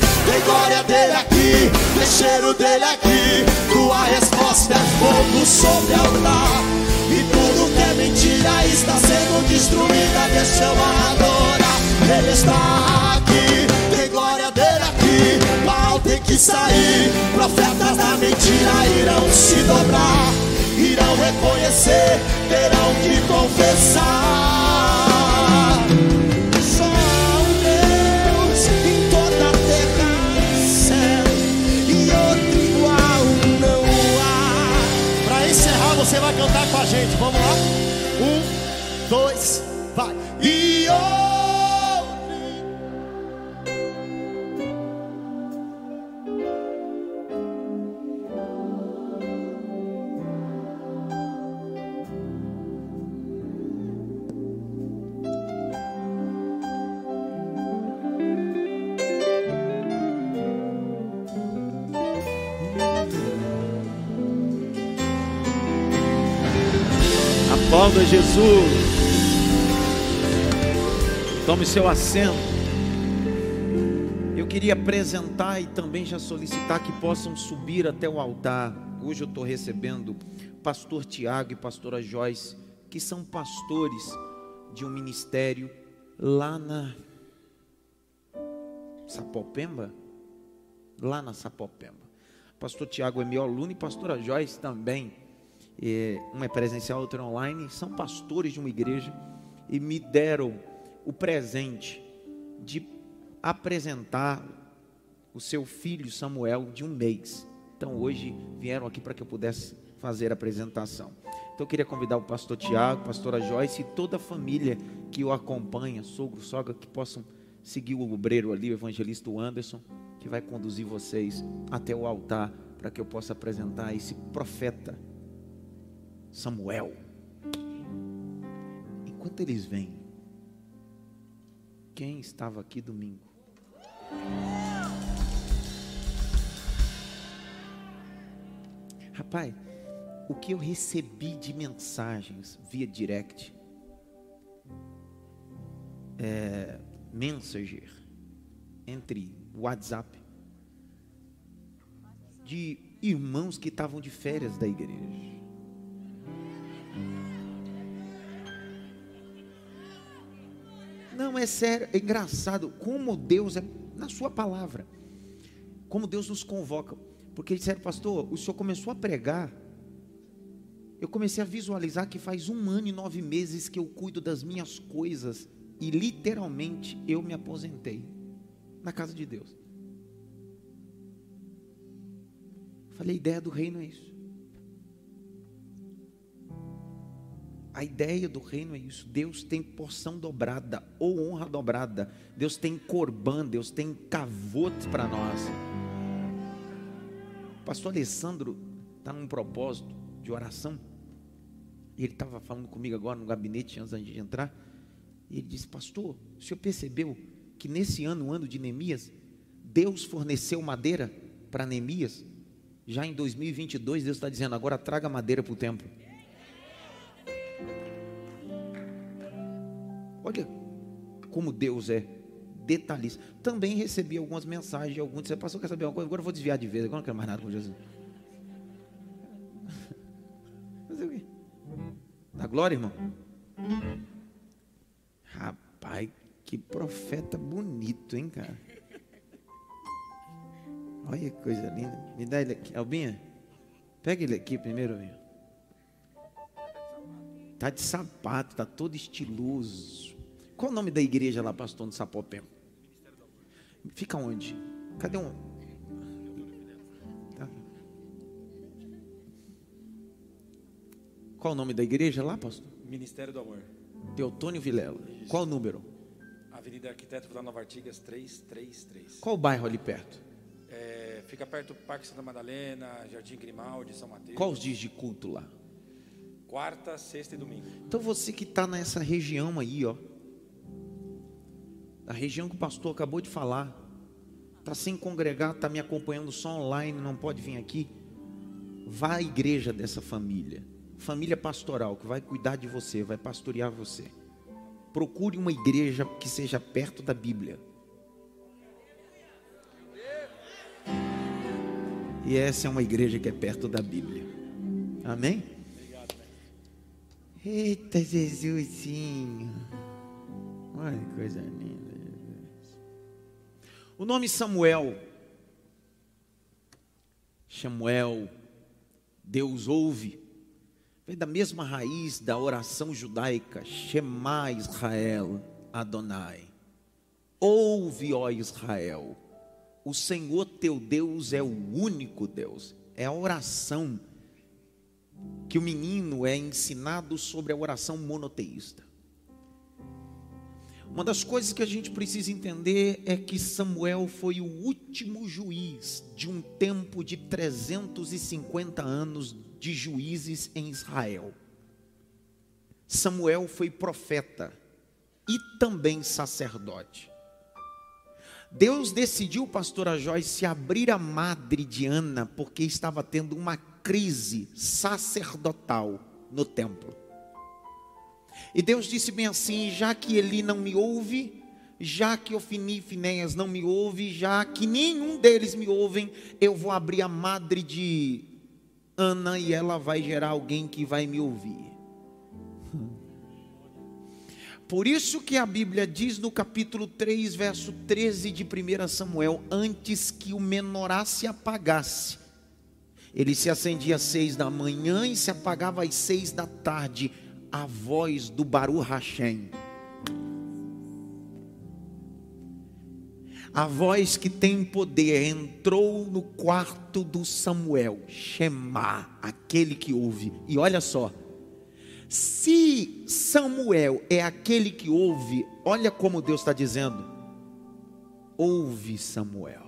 glória dele aqui, tem cheiro dele aqui. Tua resposta é fogo sobre altar. E tudo que é mentira está sendo destruída. Deixa eu adorar. Ele está aqui, tem glória dele aqui. Mal tem que sair. Profetas da mentira irão se dobrar, irão reconhecer, terão que confessar. Gente. Vamos lá? Um, dois, vai. Aplauda Jesus. Tome seu assento. Eu queria apresentar e também já solicitar que possam subir até o altar. Hoje eu estou recebendo pastor Tiago e pastora Joyce, que são pastores de um ministério lá na Sapopemba. Lá na Sapopemba. Pastor Tiago é meu aluno e pastora Joyce também. É, um é presencial, outro é online. São pastores de uma igreja e me deram o presente de apresentar o seu filho Samuel de um mês. Então hoje vieram aqui para que eu pudesse fazer a apresentação. Então eu queria convidar o pastor Tiago, pastora Joyce e toda a família que o acompanha, sogro, sogra, que possam seguir o obreiro ali, o evangelista Anderson, que vai conduzir vocês até o altar para que eu possa apresentar esse profeta Samuel. Enquanto eles vêm, quem estava aqui domingo? Rapaz, o que eu recebi de mensagens via direct, é, Messenger, entre WhatsApp, de irmãos que estavam de férias da igreja. Não, é sério, é engraçado como Deus é na sua palavra. Como Deus nos convoca. Porque eles disseram, pastor, o senhor começou a pregar. Eu comecei a visualizar que faz um ano e nove meses que eu cuido das minhas coisas. E literalmente eu me aposentei na casa de Deus. Falei, a ideia do reino é isso. A ideia do reino é isso. Deus tem porção dobrada ou honra dobrada. Deus tem corban, Deus tem cavote para nós. O pastor Alessandro está num propósito de oração. E ele estava falando comigo agora no gabinete antes gente entrar. E ele disse: Pastor, o senhor percebeu que nesse ano, o ano de Neemias, Deus forneceu madeira para Neemias? Já em 2022, Deus está dizendo: agora traga madeira para o templo. Olha como Deus é detalhista. Também recebi algumas mensagens de alguns. Você passou, quer saber uma coisa? Agora eu vou desviar de vez, agora não quero mais nada com Jesus. (laughs) Fazer o quê? Dá glória, irmão? Rapaz, que profeta bonito, hein, cara? Olha que coisa linda. Me dá ele aqui. Albinha, pega ele aqui primeiro, Albinha. Tá de sapato, tá todo estiloso. Qual o nome da igreja lá, pastor, no Sapopé? Fica onde? Cadê um? Tá. Qual o nome da igreja lá, pastor? Ministério do Amor. Teotônio Vilela. Qual o número? Avenida Arquiteto da Nova Artigas 333. Qual o bairro ali perto? É, fica perto do Parque Santa Madalena, Jardim Grimaldi, São Mateus. Qual os dias de culto lá? Quarta, sexta e domingo. Então você que está nessa região aí, ó, a região que o pastor acabou de falar, está sem congregar, está me acompanhando só online, não pode vir aqui, vá à igreja dessa família, família pastoral que vai cuidar de você, vai pastorear você. Procure uma igreja que seja perto da Bíblia. E essa é uma igreja que é perto da Bíblia. Amém? Eita Jesusinho. Olha que coisa linda. Jesus. O nome Samuel. Samuel. Deus ouve. Vem da mesma raiz da oração judaica. Shema Israel Adonai. Ouve, ó Israel. O Senhor teu Deus é o único Deus. É a oração que o menino é ensinado sobre a oração monoteísta. Uma das coisas que a gente precisa entender é que Samuel foi o último juiz de um tempo de 350 anos de juízes em Israel. Samuel foi profeta e também sacerdote. Deus decidiu, pastora Joyce, abrir a madre de Ana, porque estava tendo uma crise sacerdotal no templo. E Deus disse bem assim: já que Eli não me ouve, já que Ofini e Finéias não me ouve, já que nenhum deles me ouvem, eu vou abrir a madre de Ana e ela vai gerar alguém que vai me ouvir. (laughs) Por isso que a Bíblia diz no capítulo 3, verso 13 de 1 Samuel: Antes que o menorá se apagasse, ele se acendia às seis da manhã e se apagava às seis da tarde, a voz do Baru Hashem. A voz que tem poder entrou no quarto do Samuel, Shema, aquele que ouve. E olha só, se Samuel é aquele que ouve, olha como Deus está dizendo: ouve Samuel.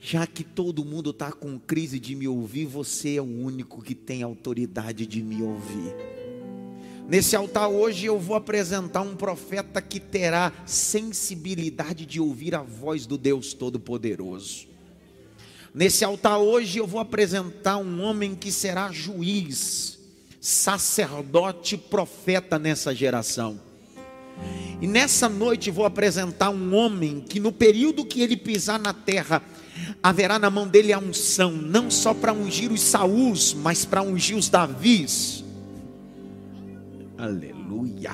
Já que todo mundo está com crise de me ouvir, você é o único que tem autoridade de me ouvir. Nesse altar hoje eu vou apresentar um profeta que terá sensibilidade de ouvir a voz do Deus Todo-Poderoso. Nesse altar hoje eu vou apresentar um homem que será juiz, sacerdote, profeta nessa geração. E nessa noite vou apresentar um homem que no período que ele pisar na terra, haverá na mão dele a unção, não só para ungir os Saús, mas para ungir os Davis. Aleluia.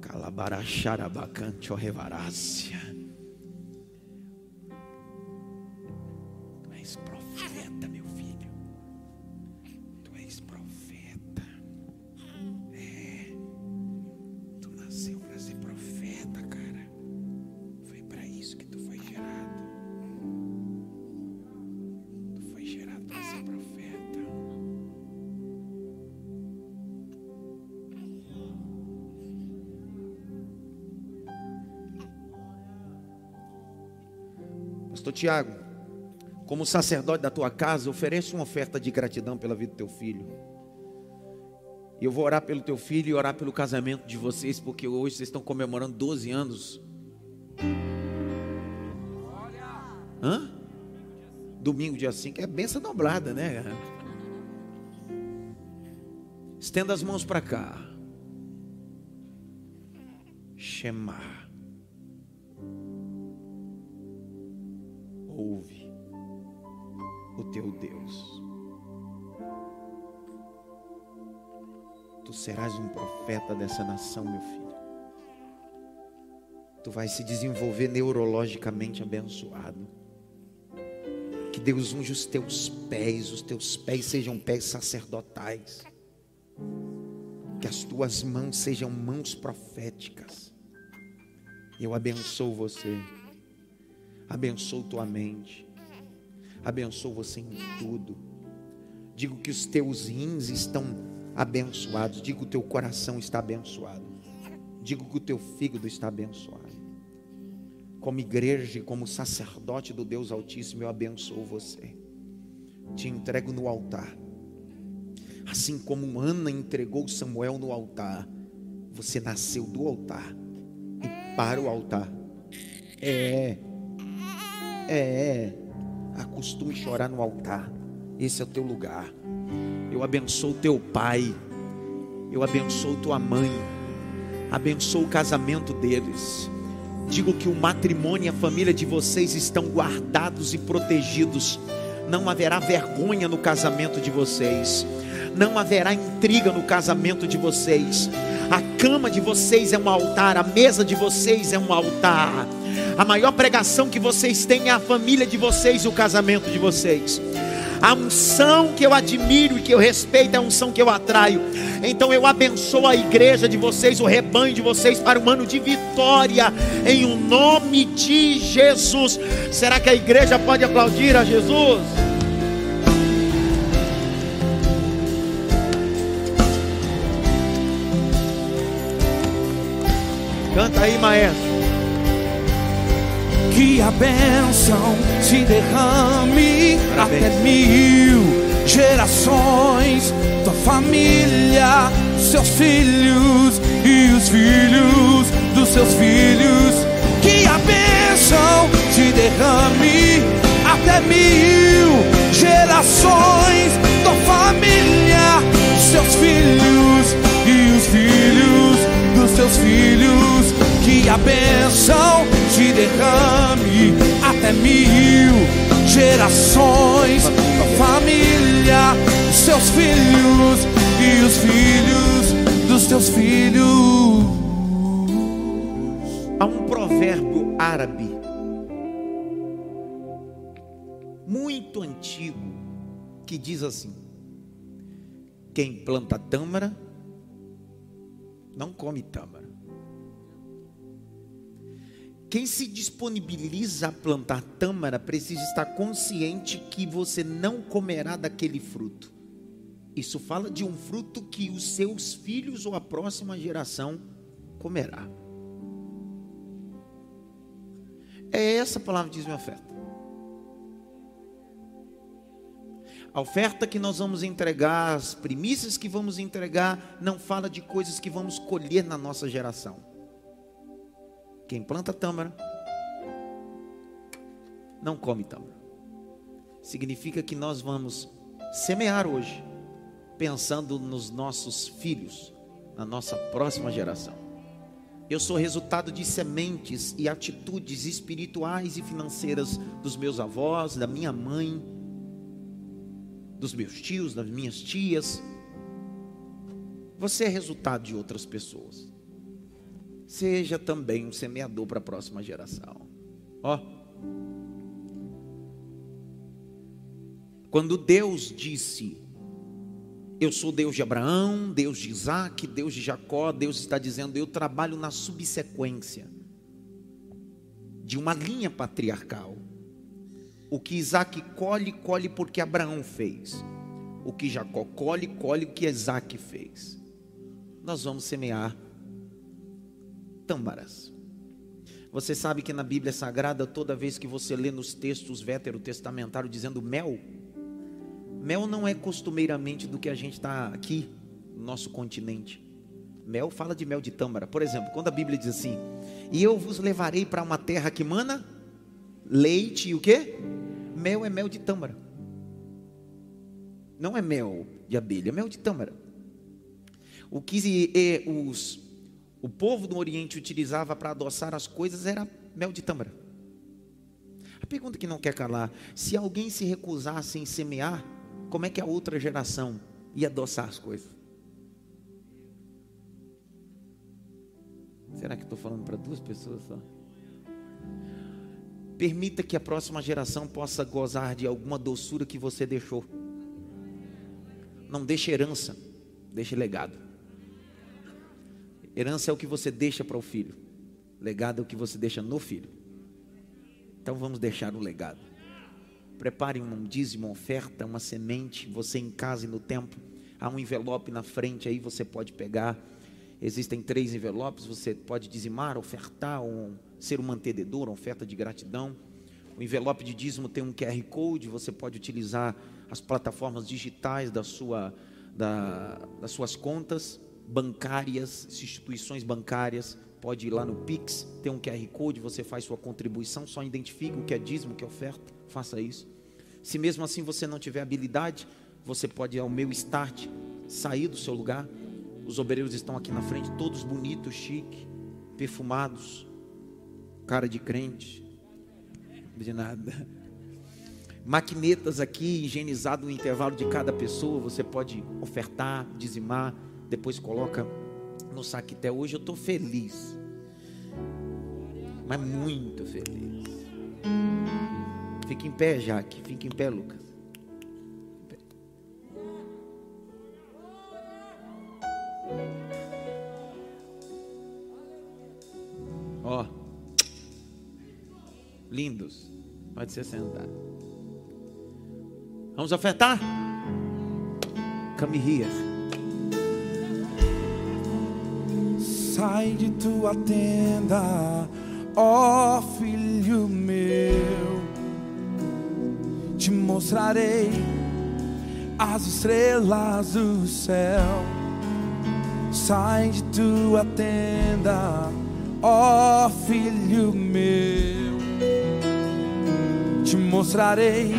Calabaracharabacante, ó revarácia. Tiago, como sacerdote da tua casa, oferece uma oferta de gratidão pela vida do teu filho. E eu vou orar pelo teu filho e orar pelo casamento de vocês, porque hoje vocês estão comemorando 12 anos. Hã? Domingo, dia 5, é benção dobrada, né? Estenda as mãos para cá. Shema. Ouve o teu Deus. Tu serás um profeta dessa nação, meu filho. Tu vais se desenvolver neurologicamente abençoado. Que Deus unja os teus pés, os teus pés sejam pés sacerdotais. Que as tuas mãos sejam mãos proféticas. Eu abençoo você. Abençoo tua mente. Abençoo você em tudo. Digo que os teus rins estão abençoados. Digo que o teu coração está abençoado. Digo que o teu fígado está abençoado. como igreja e como sacerdote do Deus Altíssimo, eu abençoo você. Te entrego no altar. Assim como Ana entregou Samuel no altar, você nasceu do altar e para o altar. É, é, acostume chorar no altar. Esse é o teu lugar. Eu abençoo teu pai. Eu abençoo tua mãe. Abençoo o casamento deles. Digo que o matrimônio e a família de vocês estão guardados e protegidos. Não haverá vergonha no casamento de vocês. Não haverá intriga no casamento de vocês. A cama de vocês é um altar, a mesa de vocês é um altar. A maior pregação que vocês têm é a família de vocês e o casamento de vocês. A unção que eu admiro e que eu respeito é a unção que eu atraio. Então eu abençoo a igreja de vocês, o rebanho de vocês, para um ano de vitória, em o nome de Jesus. Será que a igreja pode aplaudir a Jesus? Canta aí, maestro. Que a bênção se derrame até mil gerações, tua família, seus filhos e os filhos dos seus filhos. Que a bênção se derrame até mil gerações, tua família, seus filhos e os filhos seus filhos. Que a bênção se derrame até mil gerações, tua família, seus filhos e os filhos dos teus filhos. Há um provérbio árabe muito antigo que diz assim: Quem planta tâmara não come tâmara. Quem se disponibiliza a plantar tâmara precisa estar consciente que você não comerá daquele fruto. Isso fala de um fruto que os seus filhos ou a próxima geração comerá. É essa palavra que diz minha oferta. A oferta que nós vamos entregar, as primícias que vamos entregar, não fala de coisas que vamos colher na nossa geração. Quem planta tâmara não come tâmara. Significa que nós vamos semear hoje, pensando nos nossos filhos, na nossa próxima geração. Eu sou resultado de sementes e atitudes espirituais e financeiras dos meus avós, da minha mãe, dos meus tios, das minhas tias. Você é resultado de outras pessoas. Seja também um semeador para a próxima geração. Ó. Quando Deus disse: Eu sou Deus de Abraão, Deus de Isaac, Deus de Jacó, Deus está dizendo: Eu trabalho na subsequência de uma linha patriarcal. O que Isaac colhe, colhe porque Abraão fez. O que Jacó colhe, colhe o que Isaac fez. Nós vamos semear tâmaras. Você sabe que na Bíblia Sagrada, toda vez que você lê nos textos veterotestamentários dizendo mel, mel não é costumeiramente do que a gente está aqui, no nosso continente. Mel fala de mel de tâmara. Por exemplo, quando a Bíblia diz assim: E eu vos levarei para uma terra que mana leite e o que? Mel é mel de tâmara. Não é mel de abelha, é mel de tâmara. O que os, o povo do Oriente utilizava para adoçar as coisas era mel de tâmara. A pergunta que não quer calar: se alguém se recusasse em semear, como é que a outra geração ia adoçar as coisas? Será que estou falando para duas pessoas só? Permita que a próxima geração possa gozar de alguma doçura que você deixou. Não deixe herança, deixe legado. Herança é o que você deixa para o filho, legado é o que você deixa no filho. Então vamos deixar o legado. Prepare um dízimo, uma oferta, uma semente, você em casa e no templo. Há um envelope na frente aí, você pode pegar Existem três envelopes, você pode dizimar, ofertar, ou ser um mantenedor, uma oferta de gratidão. O envelope de dízimo tem um QR Code, você pode utilizar as plataformas digitais da sua, da, das suas contas bancárias, instituições bancárias, pode ir lá no Pix, tem um QR Code, você faz sua contribuição, só identifica o que é dízimo, o que é oferta, faça isso. Se mesmo assim você não tiver habilidade, você pode ir ao meu start, sair do seu lugar. Os obreiros estão aqui na frente, todos bonitos, chique, perfumados, cara de crente, de nada. Maquinetas aqui, higienizado o intervalo de cada pessoa, você pode ofertar, dizimar, depois coloca no saquetel. Hoje eu estou feliz, mas muito feliz. Fica em pé, Jaque. Fica em pé, Lucas. Lindos. Pode se sentar. Vamos ofertar? Come here. Sai de tua tenda, ó filho meu. Te mostrarei as estrelas do céu. Sai de tua tenda, ó filho meu. Mostrarei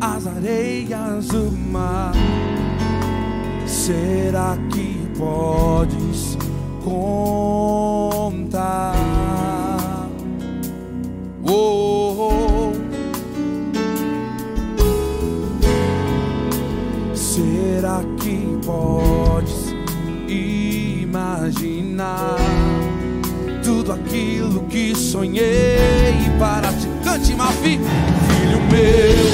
as areias do mar. Será que podes contar? Oh, será que podes imaginar tudo aquilo que sonhei para te cante, filho meu,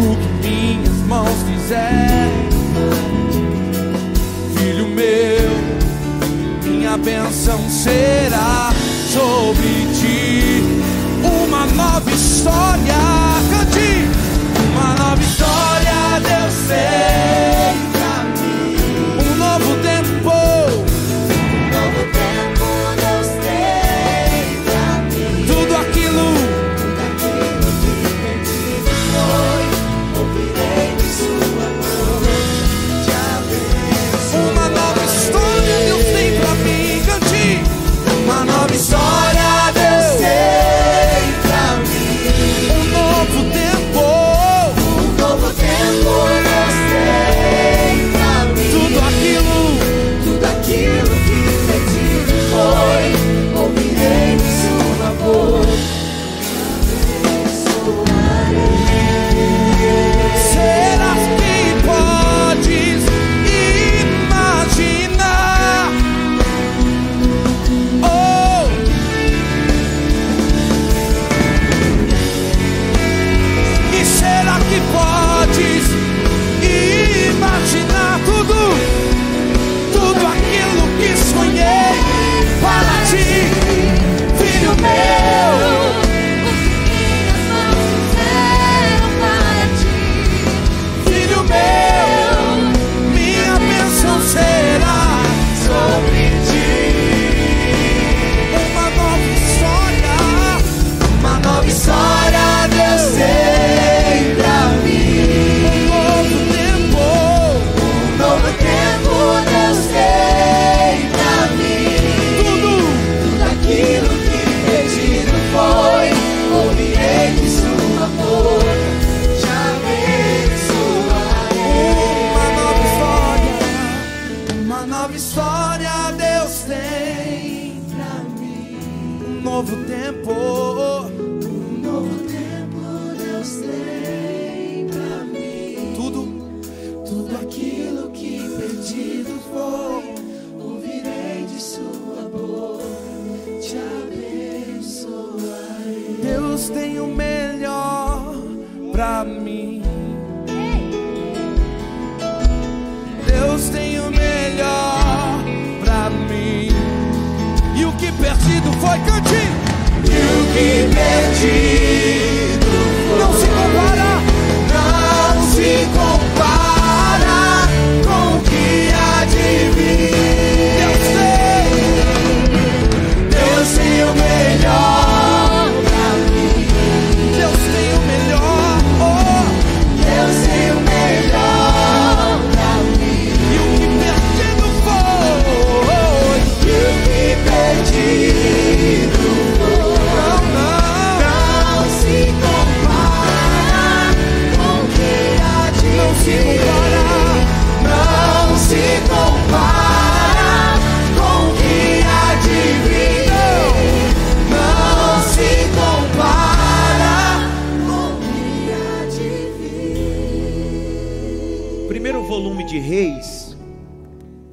o que minhas mãos fizerem filho meu, minha bênção será sobre ti. Uma nova história, cante, uma nova história, Deus tem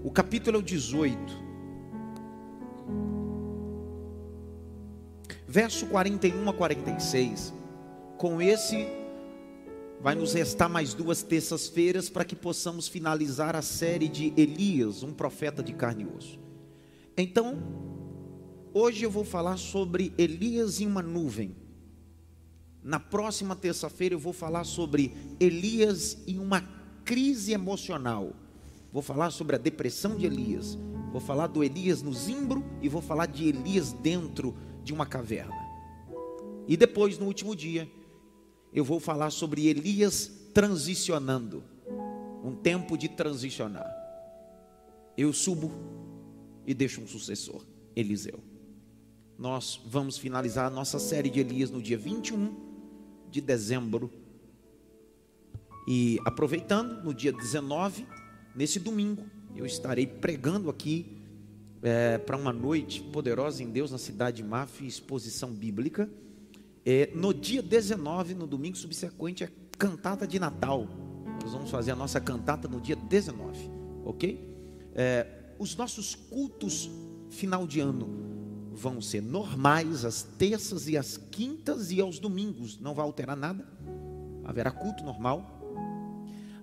o capítulo é o 18, verso 41 a 46. Com esse, vai nos restar mais duas terças-feiras para que possamos finalizar a série de Elias, um profeta de carne e osso. Então, hoje eu vou falar sobre Elias em uma nuvem. Na próxima terça-feira eu vou falar sobre Elias em uma crise emocional. Vou falar sobre a depressão de Elias. Vou falar do Elias no zimbro e vou falar de Elias dentro de uma caverna. E depois, no último dia, eu vou falar sobre Elias transicionando. Um tempo de transicionar. Eu subo e deixo um sucessor, Eliseu. Nós vamos finalizar a nossa série de Elias no dia 21 de dezembro. E aproveitando, no dia 19, nesse domingo, eu estarei pregando aqui é, para uma noite poderosa em Deus na cidade de Maf, exposição bíblica. É, no dia 19, no domingo subsequente, é cantata de Natal. Nós vamos fazer a nossa cantata no dia 19, ok? É, os nossos cultos final de ano vão ser normais às terças e às quintas e aos domingos, não vai alterar nada. Haverá culto normal.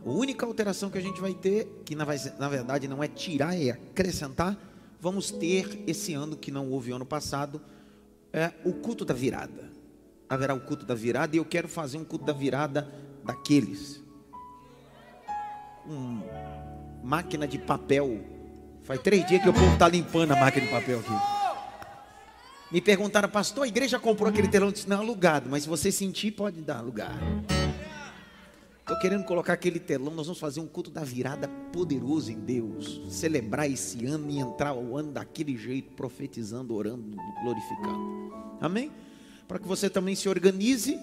A única alteração que a gente vai ter, que na, na verdade não é tirar, é acrescentar, vamos ter esse ano que não houve ano passado, é o culto da virada. Haverá o culto da virada e eu quero fazer um culto da virada daqueles. Um máquina de papel. Faz três dias que o povo está limpando a máquina de papel aqui. Me perguntaram, pastor, a igreja comprou aquele telão? Eu disse, não, alugado, mas se você sentir, pode dar lugar. Estou querendo colocar aquele telão, nós vamos fazer um culto da virada poderoso em Deus. Celebrar esse ano e entrar o ano daquele jeito, profetizando, orando, glorificando. Amém? Para que você também se organize,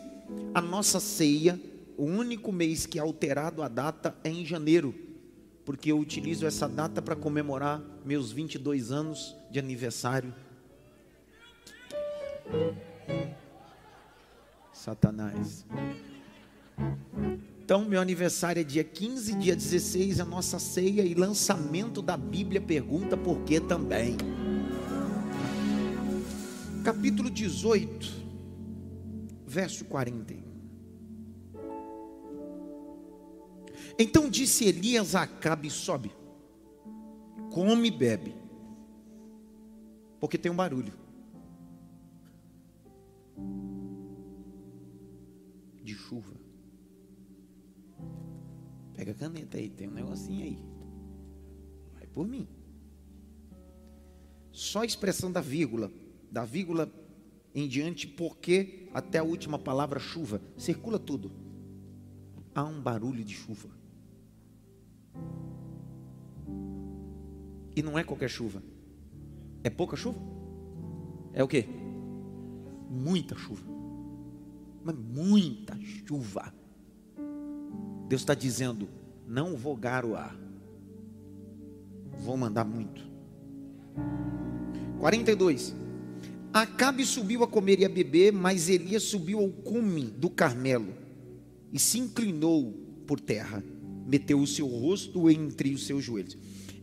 a nossa ceia, o único mês que é alterado a data é em janeiro. Porque eu utilizo essa data para comemorar meus 22 anos de aniversário Satanás. Então, meu aniversário é dia 15, dia 16, a nossa ceia e lançamento da Bíblia pergunta por que também. Capítulo 18, verso 41. Então disse Elias a Acabe: sobe, come e bebe, porque tem um barulho. Pega a caneta aí, tem um negocinho aí. Vai por mim. Só a expressão da vírgula, da vírgula em diante, porque até a última palavra chuva, circula tudo. Há um barulho de chuva. E não é qualquer chuva. É pouca chuva? É o que? Muita chuva mas muita chuva. Deus está dizendo: não vou garoar, vou mandar muito. 42. Acabe subiu a comer e a beber, mas Elias subiu ao cume do Carmelo e se inclinou por terra, meteu o seu rosto entre os seus joelhos.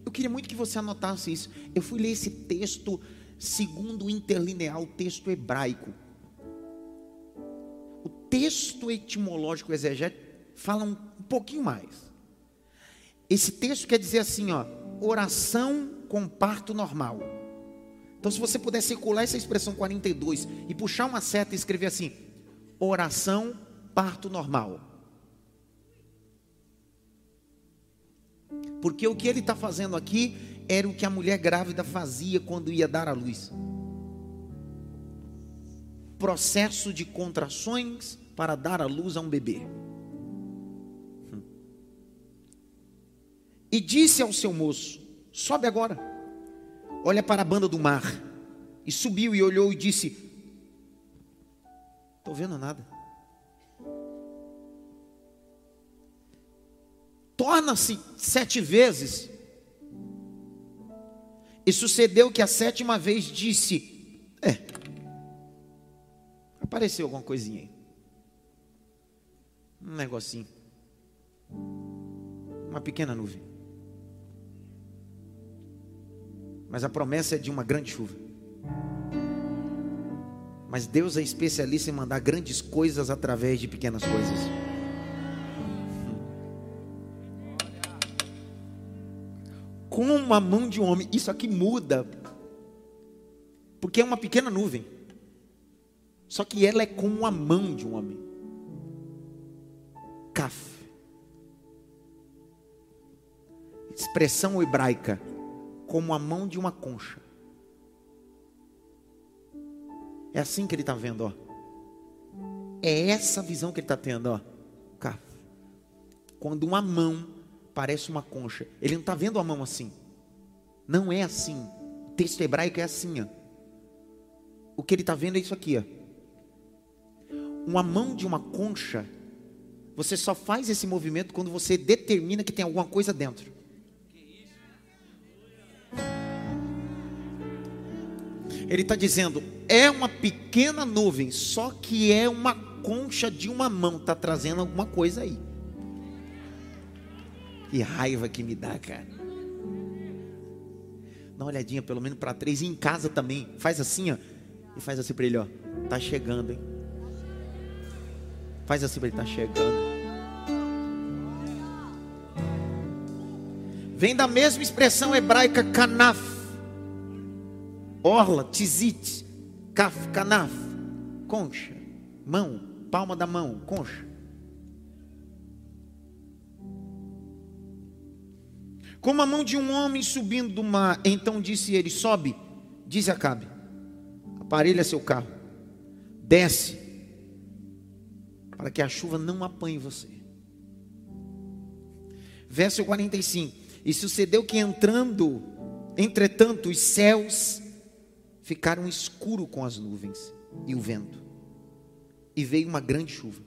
Eu queria muito que você anotasse isso. Eu fui ler esse texto segundo o interlinear, texto hebraico texto etimológico exegético fala um pouquinho mais. Esse texto quer dizer assim, ó, oração com parto normal. Então, se você puder circular essa expressão 42 e puxar uma seta e escrever assim: oração, parto normal. Porque o que ele está fazendo aqui era o que a mulher grávida fazia quando ia dar à luz processo de contrações para dar à luz a um bebê. E disse ao seu moço: Sobe agora, olha para a banda do mar. E subiu e olhou e disse: Estou vendo nada. Torna-se sete vezes. E sucedeu que a sétima vez disse: É, Apareceu alguma coisinha aí. Um negocinho. Uma pequena nuvem. Mas a promessa é de uma grande chuva. Mas Deus é especialista em mandar grandes coisas através de pequenas coisas. Com a mão de um homem, isso aqui muda. Porque é uma pequena nuvem. Só que ela é com a mão de um homem. Kaf. Expressão hebraica. Como a mão de uma concha. É assim que ele está vendo, ó. É essa visão que ele está tendo, ó. Kaf. Quando uma mão parece uma concha. Ele não está vendo a mão assim. Não é assim. O texto hebraico é assim, ó. O que ele está vendo é isso aqui, ó. Uma mão de uma concha, você só faz esse movimento quando você determina que tem alguma coisa dentro. Ele está dizendo, é uma pequena nuvem, só que é uma concha de uma mão, está trazendo alguma coisa aí. Que raiva que me dá, cara. Dá uma olhadinha pelo menos para três e em casa também. Faz assim, ó. E faz assim para ele, ó. Tá chegando, hein? Faz assim para ele, tá chegando. Vem da mesma expressão hebraica kanaf. Orla, tizit, kaf, kanaf. Concha, mão, palma da mão, concha. Como a mão de um homem subindo do mar, então disse ele: Sobe, diz Acabe, aparelha seu carro, desce, para que a chuva não apanhe você. Verso 45: E sucedeu que entrando, entretanto, os céus ficaram escuros com as nuvens e o vento, e veio uma grande chuva.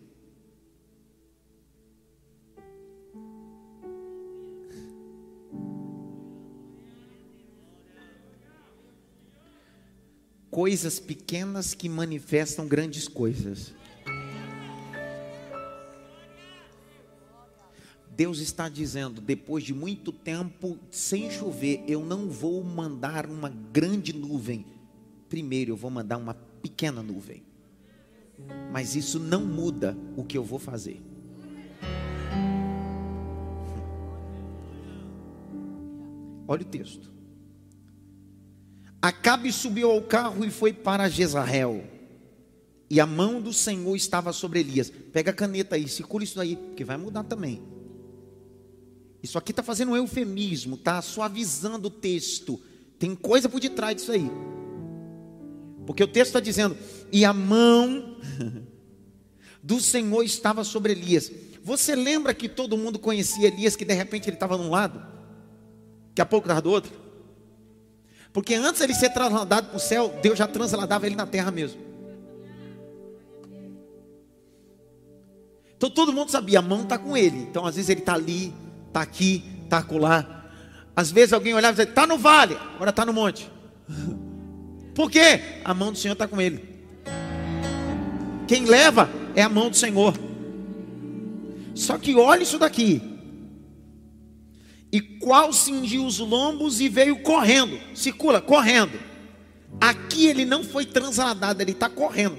Coisas pequenas que manifestam grandes coisas. Deus está dizendo, depois de muito tempo sem chover, eu não vou mandar uma grande nuvem. Primeiro eu vou mandar uma pequena nuvem. Mas isso não muda o que eu vou fazer. Olha o texto. Acabe subiu ao carro e foi para Jezarel. E a mão do Senhor estava sobre Elias. Pega a caneta aí, circula isso aí, que vai mudar também. Isso aqui está fazendo um eufemismo, está suavizando o texto. Tem coisa por detrás disso aí. Porque o texto está dizendo: e a mão do Senhor estava sobre Elias. Você lembra que todo mundo conhecia Elias, que de repente ele estava num lado, daqui a pouco estava do outro? Porque antes ele ser trasladado para o céu, Deus já transladava ele na terra mesmo. Então todo mundo sabia, a mão está com ele. Então às vezes ele está ali, está aqui, está acolá. Às vezes alguém olhava e dizia, está no vale, agora está no monte. Por quê? A mão do Senhor está com ele. Quem leva é a mão do Senhor. Só que olha isso daqui. E qual cingiu os lombos e veio correndo. Circula, correndo. Aqui ele não foi transladado, ele está correndo.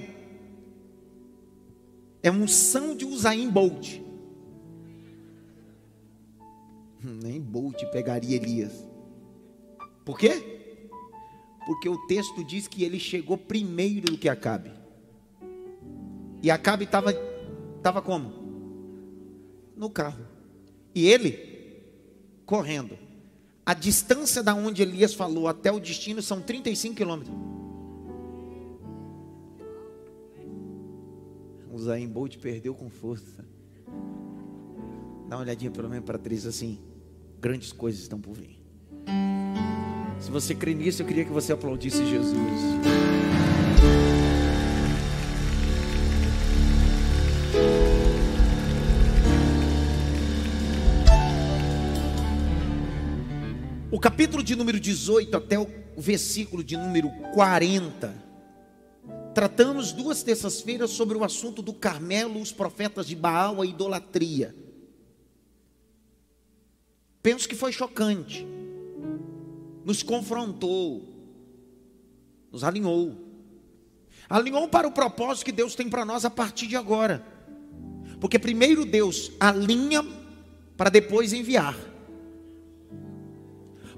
É unção de Usain Bolt. Nem Bolt pegaria Elias. Por quê? Porque o texto diz que ele chegou primeiro do que Acabe. E Acabe estava tava como? No carro. E ele correndo. A distância da onde Elias falou até o destino são 35 quilômetros. O Zayn Bolt perdeu com força. Dá uma olhadinha pelo menos para três assim. Grandes coisas estão por vir. Se você crê nisso, eu queria que você aplaudisse Jesus. O capítulo de número 18 até o versículo de número 40. Tratamos duas terças-feiras sobre o assunto do Carmelo, os profetas de Baal, a idolatria. Penso que foi chocante. Nos confrontou. Nos alinhou. Alinhou para o propósito que Deus tem para nós a partir de agora. Porque primeiro Deus alinha para depois enviar.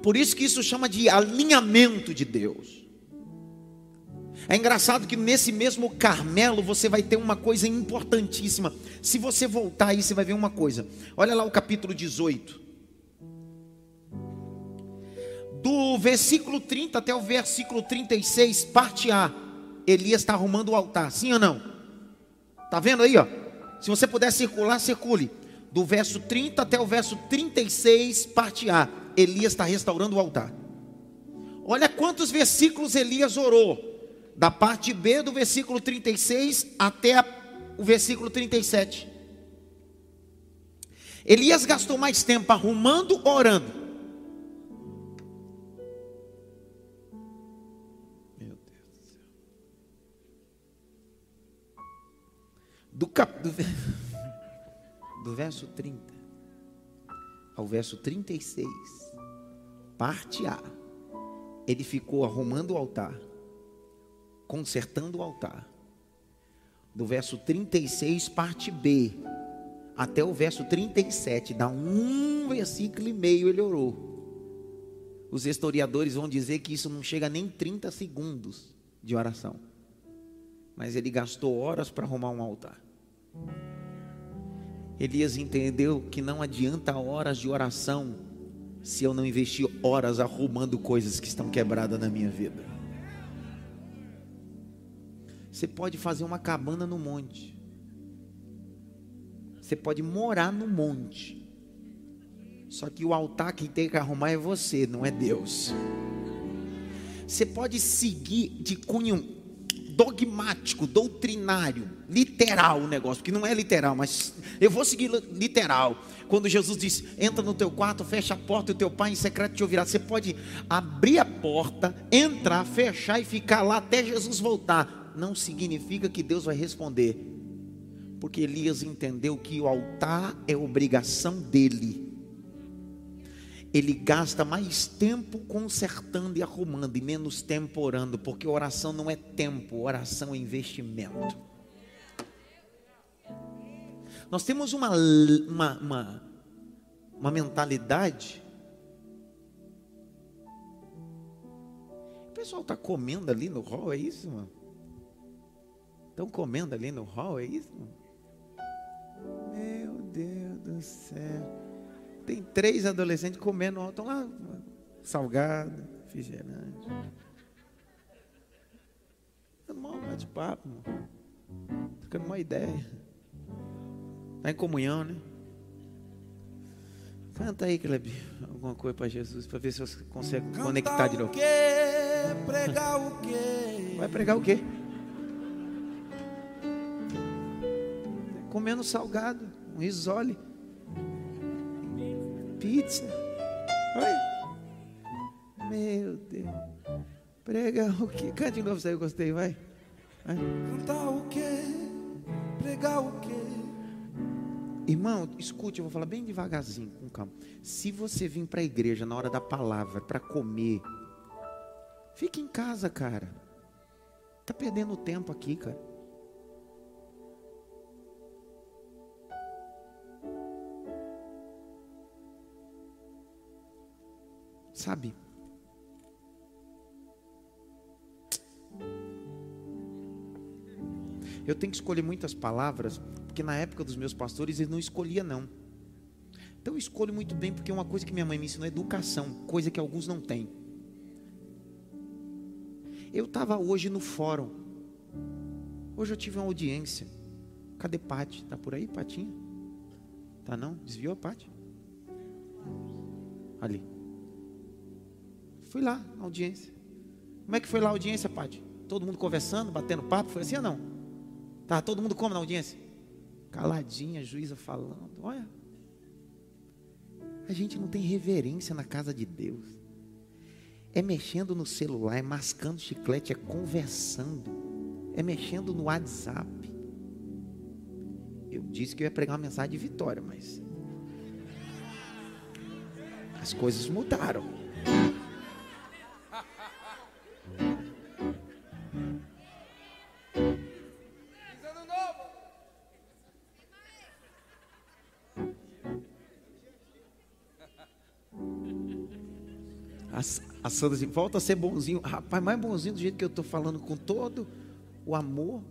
Por isso que isso chama de alinhamento de Deus. É engraçado que nesse mesmo Carmelo você vai ter uma coisa importantíssima. Se você voltar aí, você vai ver uma coisa. Olha lá o capítulo 18. Do versículo 30 até o versículo 36, parte A. Elias está arrumando o altar, sim ou não? Tá vendo aí, ó? Se você puder circular, circule. Do verso 30 até o verso 36, parte A. Elias está restaurando o altar. Olha quantos versículos Elias orou. Da parte B do versículo 36 até a, o versículo 37. Elias gastou mais tempo arrumando orando? Do, cap, do, verso 30 ao verso 36, parte A, ele ficou arrumando o altar, consertando o altar. Do verso 36, parte B, até o verso 37, dá um versículo e meio ele orou. Os historiadores vão dizer que isso não chega nem 30 segundos de oração. Mas ele gastou horas para arrumar um altar. Elias entendeu que não adianta horas de oração se eu não investir horas arrumando coisas que estão quebradas na minha vida. Você pode fazer uma cabana no monte. Você pode morar no monte. Só que o altar quem tem que arrumar é você, não é Deus. Você pode seguir de cunho dogmático, doutrinário, literal o negócio, porque não é literal, mas eu vou seguir literal. Quando Jesus diz: entra no teu quarto, fecha a porta e o teu pai em secreto te ouvirá. Você pode abrir a porta, entrar, fechar e ficar lá até Jesus voltar. Não significa que Deus vai responder, porque Elias entendeu que o altar é obrigação dele ele gasta mais tempo consertando e arrumando e menos tempo orando, porque oração não é tempo, oração é investimento. Nós temos uma, uma, uma, uma mentalidade. O pessoal está comendo ali no hall, é isso, mano? Estão comendo ali no hall, é isso? Mano? Meu Deus do céu. Tem três adolescentes comendo, estão lá, salgado, refrigerante. É mal bate-papo, ficando uma ideia. Está em comunhão, né? Canta aí, Clebi, alguma coisa para Jesus, para ver se você consegue Cantar conectar de novo. O quê? Pregar o quê? Vai pregar o quê? Comendo salgado, um risole pizza. Oi. Meu Deus. Prega o que? Cante de novo, eu gostei, vai. vai. Cantar o quê? Pregar o quê? Irmão, escute, eu vou falar bem devagarzinho, com calma. Se você vir para a igreja na hora da palavra, para comer, fique em casa, cara. Tá perdendo tempo aqui, cara. Sabe? Eu tenho que escolher muitas palavras, porque na época dos meus pastores eles não escolhia não. Então eu escolho muito bem, porque é uma coisa que minha mãe me ensinou é educação, coisa que alguns não têm. Eu estava hoje no fórum. Hoje eu tive uma audiência. Cadê Pati? Tá por aí, Patinha? Tá não? Desviou a Pati? Ali. Fui lá na audiência. Como é que foi lá a audiência, Pati? Todo mundo conversando, batendo papo, foi assim ou não? Tá todo mundo como na audiência? Caladinha, juíza falando. Olha. A gente não tem reverência na casa de Deus. É mexendo no celular, é mascando chiclete, é conversando, é mexendo no WhatsApp. Eu disse que eu ia pregar uma mensagem de vitória, mas As coisas mudaram. Sandra assim, volta a ser bonzinho. Rapaz, mais bonzinho do jeito que eu estou falando, com todo o amor.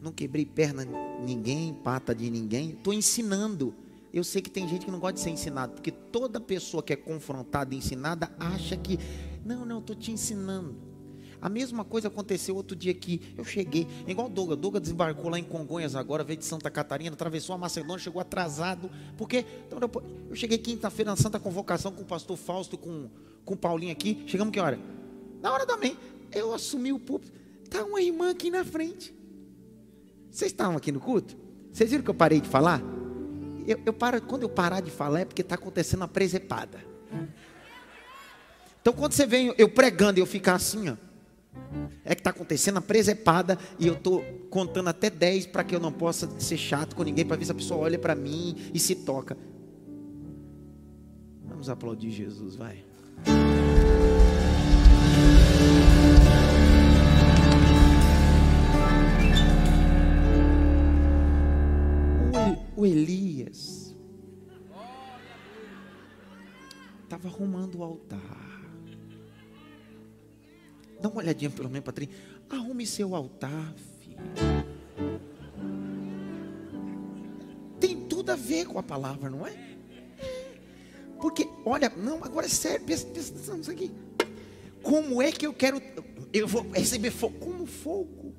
Não quebrei perna de ninguém, pata de ninguém. Estou ensinando. Eu sei que tem gente que não gosta de ser ensinado, porque toda pessoa que é confrontada e ensinada acha que, não, não, estou te ensinando. A mesma coisa aconteceu outro dia aqui. Eu cheguei, igual o Doga. Doga desembarcou lá em Congonhas agora, veio de Santa Catarina, atravessou a Macedônia, chegou atrasado. Porque então, eu cheguei quinta-feira na Santa Convocação com o pastor Fausto, com, com o Paulinho aqui. Chegamos que hora? Na hora também. Eu assumi o púlpito. Está uma irmã aqui na frente. Vocês estavam aqui no culto? Vocês viram que eu parei de falar? Eu, eu paro, quando eu parar de falar é porque está acontecendo uma presepada. Então quando você vem eu pregando e eu ficar assim, ó, é que está acontecendo a presepada e eu estou contando até 10 para que eu não possa ser chato com ninguém, para ver se a pessoa olha para mim e se toca. Vamos aplaudir Jesus, vai. O Elias estava arrumando o altar. Dá uma olhadinha pelo menos, Patrinho. Arrume seu altar, filho. Tem tudo a ver com a palavra, não é? Porque, olha, não, agora é sério, presta atenção nisso aqui. Como é que eu quero. Eu vou receber fogo? Como fogo?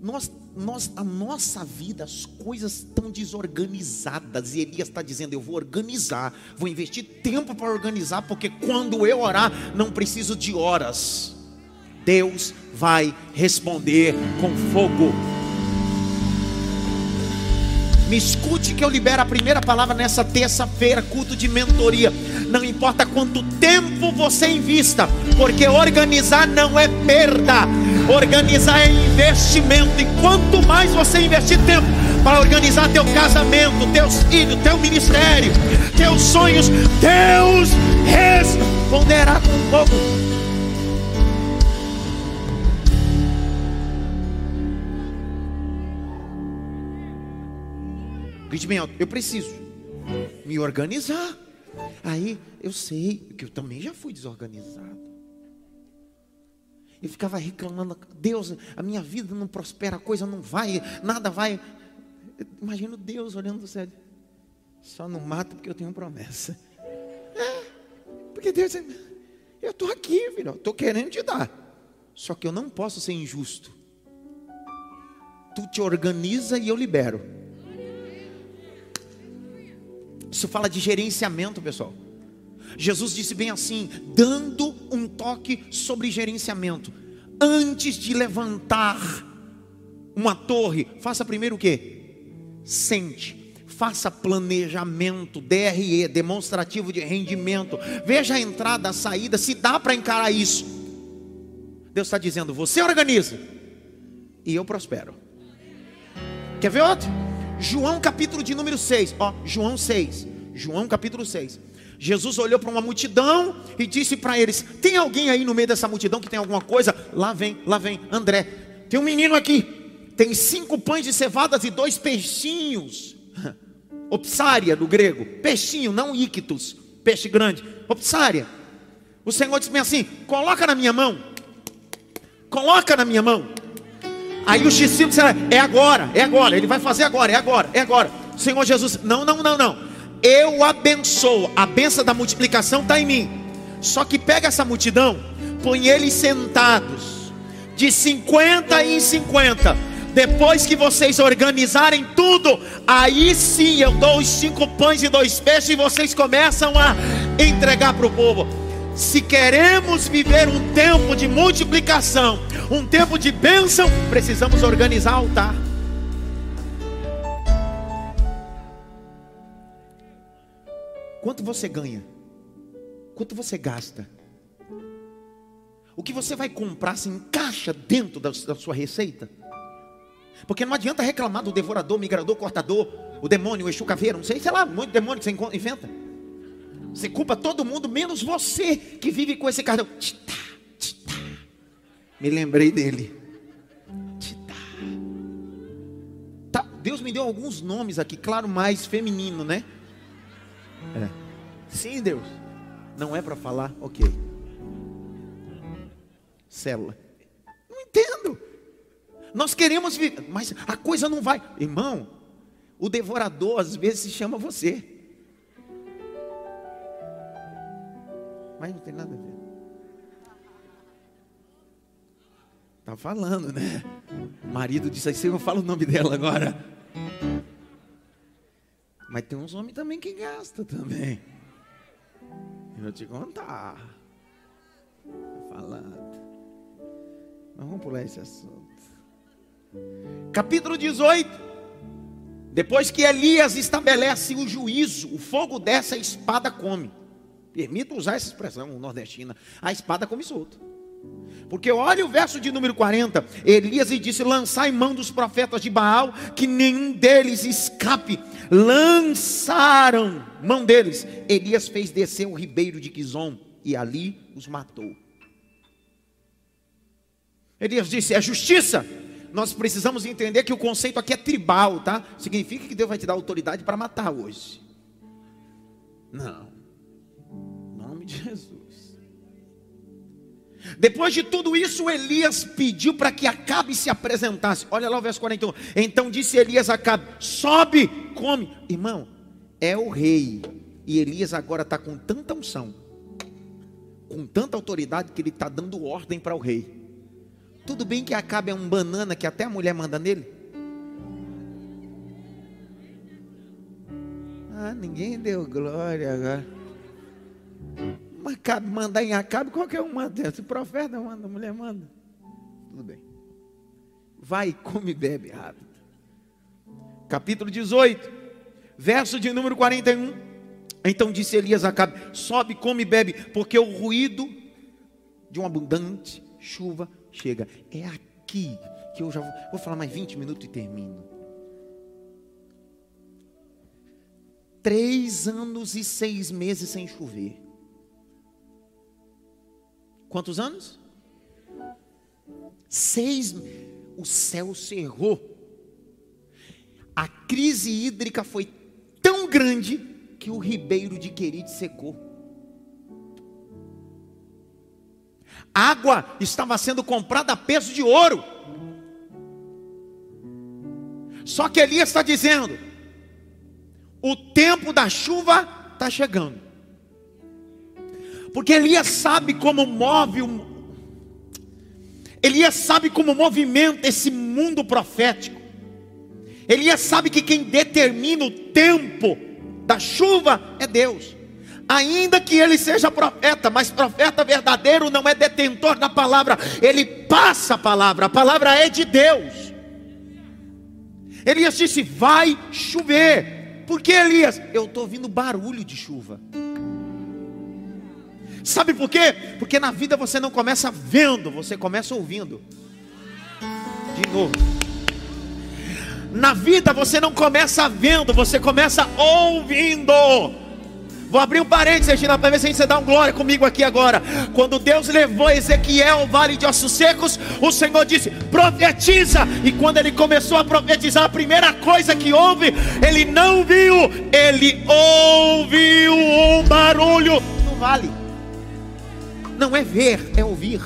Nós, nós, a nossa vida, as coisas estão desorganizadas. E Elias está dizendo: Eu vou organizar, vou investir tempo para organizar, porque quando eu orar, não preciso de horas. Deus vai responder com fogo. Me escute que eu libero a primeira palavra nessa terça-feira, culto de mentoria. Não importa quanto tempo você invista, porque organizar não é perda, organizar é investimento. E quanto mais você investir tempo para organizar teu casamento, teus filhos, teu ministério, teus sonhos, Deus responderá com fogo. Eu preciso me organizar. Aí eu sei que eu também já fui desorganizado. Eu ficava reclamando, Deus, a minha vida não prospera, a coisa não vai, nada vai. Imagino Deus olhando do céu. Só não mato porque eu tenho promessa. É, porque Deus, eu estou aqui, filho, estou querendo te dar. Só que eu não posso ser injusto. Tu te organiza e eu libero. Isso fala de gerenciamento, pessoal. Jesus disse bem assim, dando um toque sobre gerenciamento. Antes de levantar uma torre, faça primeiro o quê? Sente. Faça planejamento, DRE, demonstrativo de rendimento. Veja a entrada, a saída, se dá para encarar isso. Deus está dizendo: você organiza e eu prospero. Quer ver outro? João capítulo de número 6, ó, João 6. João capítulo 6. Jesus olhou para uma multidão e disse para eles: Tem alguém aí no meio dessa multidão que tem alguma coisa? Lá vem, lá vem, André. Tem um menino aqui, tem cinco pães de cevadas e dois peixinhos. (laughs) Opsária do grego, peixinho, não ictus, peixe grande. Opsária. O Senhor disse assim: Coloca na minha mão. Coloca na minha mão. Aí os discípulos disseram: É agora, é agora, ele vai fazer agora, é agora, é agora. Senhor Jesus, não, não, não, não. Eu abençoo, a benção da multiplicação está em mim. Só que pega essa multidão, põe eles sentados, de 50 em 50. Depois que vocês organizarem tudo, aí sim eu dou os cinco pães e dois peixes e vocês começam a entregar para o povo. Se queremos viver um tempo de multiplicação, um tempo de bênção, precisamos organizar altar. Quanto você ganha? Quanto você gasta? O que você vai comprar se encaixa dentro da, sua receita? Porque não adianta reclamar do devorador, migrador, cortador, o demônio, o Exu caveiro, não sei, sei lá, de demônio que você inventa. Você culpa todo mundo, menos você que vive com esse cartão. Titá, titá. Me lembrei dele. Titá. Tá, Deus me deu alguns nomes aqui, claro, mais feminino, né? É. Sim, Deus. Não é para falar? Ok. Célula. Não entendo. Nós queremos viver, mas a coisa não vai. Irmão, o devorador às vezes se chama você. Mas não tem nada a ver. Tá falando, né? O marido disse assim, eu falo o nome dela agora. Mas tem uns homens também que gastam também. Eu vou te contar. Tô falando. Mas vamos pular esse assunto. Capítulo 18. Depois que Elias estabelece o juízo, o fogo dessa espada come. Permito usar essa expressão nordestina. A espada come solto. Porque olha o verso de número 40. Elias disse: Lançai mão dos profetas de Baal, que nenhum deles escape. Lançaram mão deles. Elias fez descer o ribeiro de Quizon e ali os matou. Elias disse: É justiça. Nós precisamos entender que o conceito aqui é tribal, tá? Significa que Deus vai te dar autoridade para matar hoje. Não. De Jesus. Depois de tudo isso, Elias pediu para que Acabe se apresentasse. Olha lá o verso 41. Então disse Elias a Acabe: Sobe, come. Irmão, é o rei. E Elias agora está com tanta unção, com tanta autoridade, que ele está dando ordem para o rei. Tudo bem que Acabe é um banana que até a mulher manda nele? Ah, ninguém deu glória agora. Mandar em Acabe, qualquer um manda. Se profeta manda, mulher manda. Tudo bem. Vai, come e bebe rápido. Capítulo 18, verso de número 41. Então disse Elias a Acabe: Sobe, come e bebe, porque o ruído de uma abundante chuva chega. É aqui que eu já vou, vou falar mais 20 minutos e termino. Três anos e seis meses sem chover. Quantos anos? Seis. O céu cerrou. A crise hídrica foi tão grande que o ribeiro de Querite secou. A água estava sendo comprada a peso de ouro. Só que Elias está dizendo: o tempo da chuva está chegando. Porque Elias sabe como move Elias sabe como movimenta esse mundo profético. Elias sabe que quem determina o tempo da chuva é Deus. Ainda que ele seja profeta, mas profeta verdadeiro não é detentor da palavra, ele passa a palavra, a palavra é de Deus. Elias disse: Vai chover. Por que Elias? Eu estou ouvindo barulho de chuva. Sabe por quê? Porque na vida você não começa vendo, você começa ouvindo. De novo. Na vida você não começa vendo, você começa ouvindo. Vou abrir um parênteses, Regina, para ver se você dá um glória comigo aqui agora. Quando Deus levou Ezequiel ao vale de ossos secos, o Senhor disse: profetiza. E quando ele começou a profetizar, a primeira coisa que houve, ele não viu, ele ouviu um barulho no vale. Não é ver, é ouvir.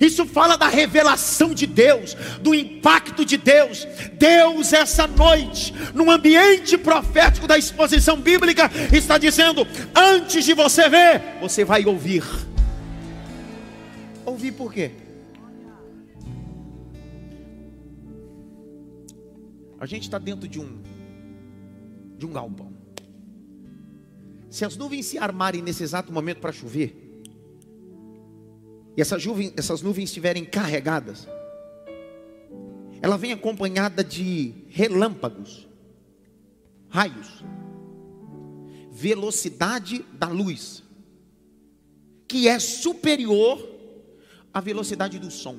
Isso fala da revelação de Deus, do impacto de Deus. Deus, essa noite, no ambiente profético da exposição bíblica, está dizendo: antes de você ver, você vai ouvir. Ouvir por quê? A gente está dentro de um de um galpão. Se as nuvens se armarem nesse exato momento para chover, e essas nuvens, essas nuvens estiverem carregadas, ela vem acompanhada de relâmpagos, raios, velocidade da luz, que é superior à velocidade do som.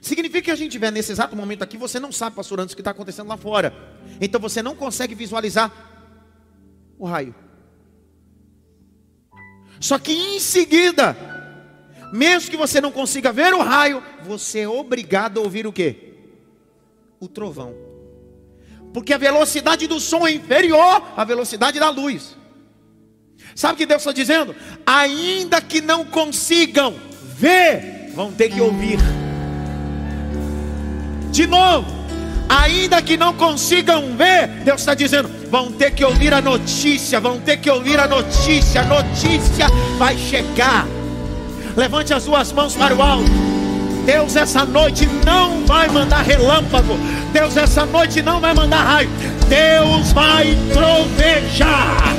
Significa que a gente estiver nesse exato momento aqui, você não sabe, pastor Anderson, o que está acontecendo lá fora. Então você não consegue visualizar o raio. Só que em seguida, mesmo que você não consiga ver o raio, você é obrigado a ouvir o quê? O trovão. Porque a velocidade do som é inferior à velocidade da luz. Sabe o que Deus está dizendo? Ainda que não consigam ver, vão ter que ouvir. De novo, ainda que não consigam ver, Deus está dizendo, vão ter que ouvir a notícia, vão ter que ouvir a notícia, a notícia vai chegar. Levante as suas mãos para o alto. Deus essa noite não vai mandar relâmpago. Deus essa noite não vai mandar raio. Deus vai trovejar.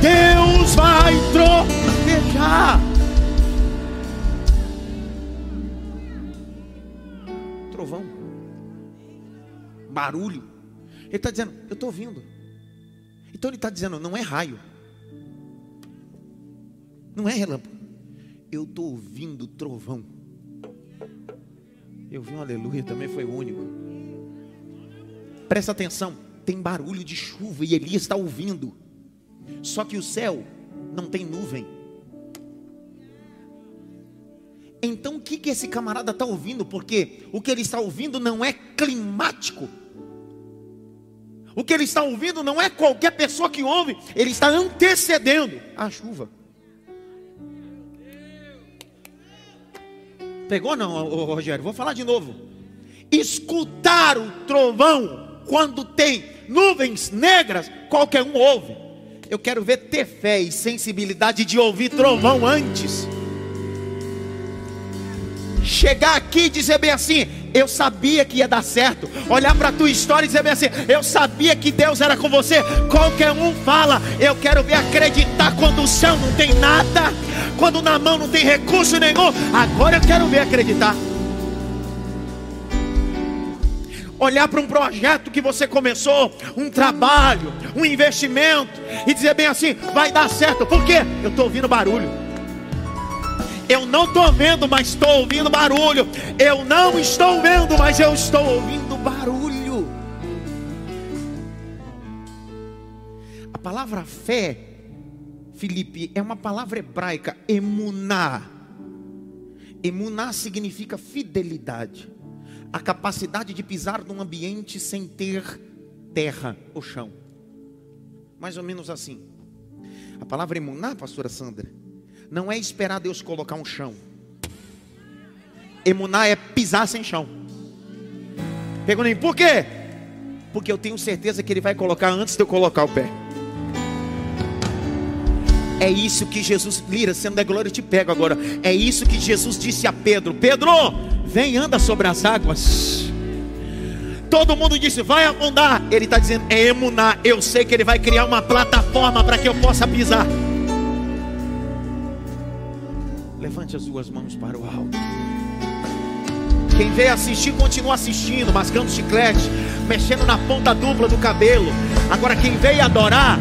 Deus vai trovejar. Barulho. Ele está dizendo, eu estou ouvindo. Então ele está dizendo, não é raio. Não é relâmpago. Eu estou ouvindo trovão. Eu vi um aleluia, também foi o único. Presta atenção, tem barulho de chuva e Elias está ouvindo. Só que o céu não tem nuvem. Então o que, que esse camarada está ouvindo? Porque o que ele está ouvindo não é climático. O que ele está ouvindo não é qualquer pessoa que ouve, ele está antecedendo a chuva. Pegou não, Rogério? Vou falar de novo. Escutar o trovão quando tem nuvens negras, qualquer um ouve. Eu quero ver ter fé e sensibilidade de ouvir trovão antes. Chegar aqui e dizer bem assim: eu sabia que ia dar certo. Olhar para a tua história e dizer bem assim: eu sabia que Deus era com você. Qualquer um fala, eu quero ver acreditar quando o céu não tem nada, quando na mão não tem recurso nenhum. Agora eu quero ver acreditar. Olhar para um projeto que você começou, um trabalho, um investimento, e dizer bem assim: vai dar certo. Por quê? Eu estou ouvindo barulho. Eu não estou vendo, mas estou ouvindo barulho. Eu não estou vendo, mas eu estou ouvindo barulho. A palavra fé, Felipe, é uma palavra hebraica, emuná. Emuná significa fidelidade, a capacidade de pisar num ambiente sem ter terra ou chão. Mais ou menos assim. A palavra emuná, pastora Sandra, não é esperar Deus colocar um chão. Emuná é pisar sem chão. Pegou nem por quê? Porque eu tenho certeza que Ele vai colocar antes de eu colocar o pé. É isso que Jesus, Lira, sendo da glória, eu te pego agora. É isso que Jesus disse a Pedro: Pedro, vem, anda sobre as águas. Todo mundo disse, vai afundar. Ele está dizendo, é emuná. Eu sei que ele vai criar uma plataforma para que eu possa pisar. Levante as duas mãos para o alto. Quem veio assistir, continua assistindo, mascando chiclete, mexendo na ponta dupla do cabelo. Agora, quem veio adorar,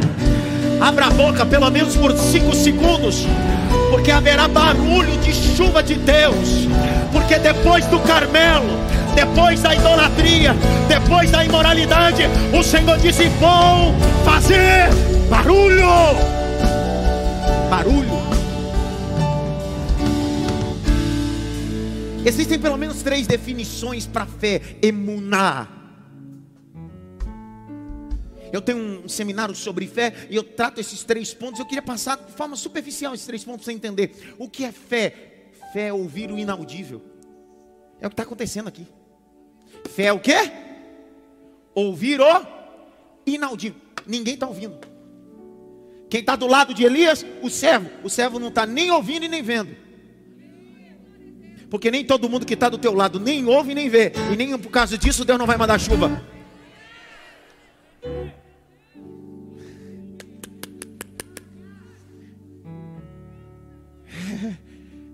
abra a boca pelo menos por cinco segundos, porque haverá barulho de chuva de Deus. Porque depois do Carmelo, depois da idolatria, depois da imoralidade, o Senhor disse: Vou fazer barulho. Barulho. Existem pelo menos três definições para fé: emuná. Eu tenho um seminário sobre fé e eu trato esses três pontos. Eu queria passar de forma superficial esses três pontos para você entender. O que é fé? Fé é ouvir o inaudível. É o que está acontecendo aqui. Fé é o quê? Ouvir o inaudível. Ninguém está ouvindo. Quem está do lado de Elias? O servo. O servo não está nem ouvindo e nem vendo. Porque nem todo mundo que está do teu lado nem ouve nem vê. E nem por causa disso Deus não vai mandar chuva.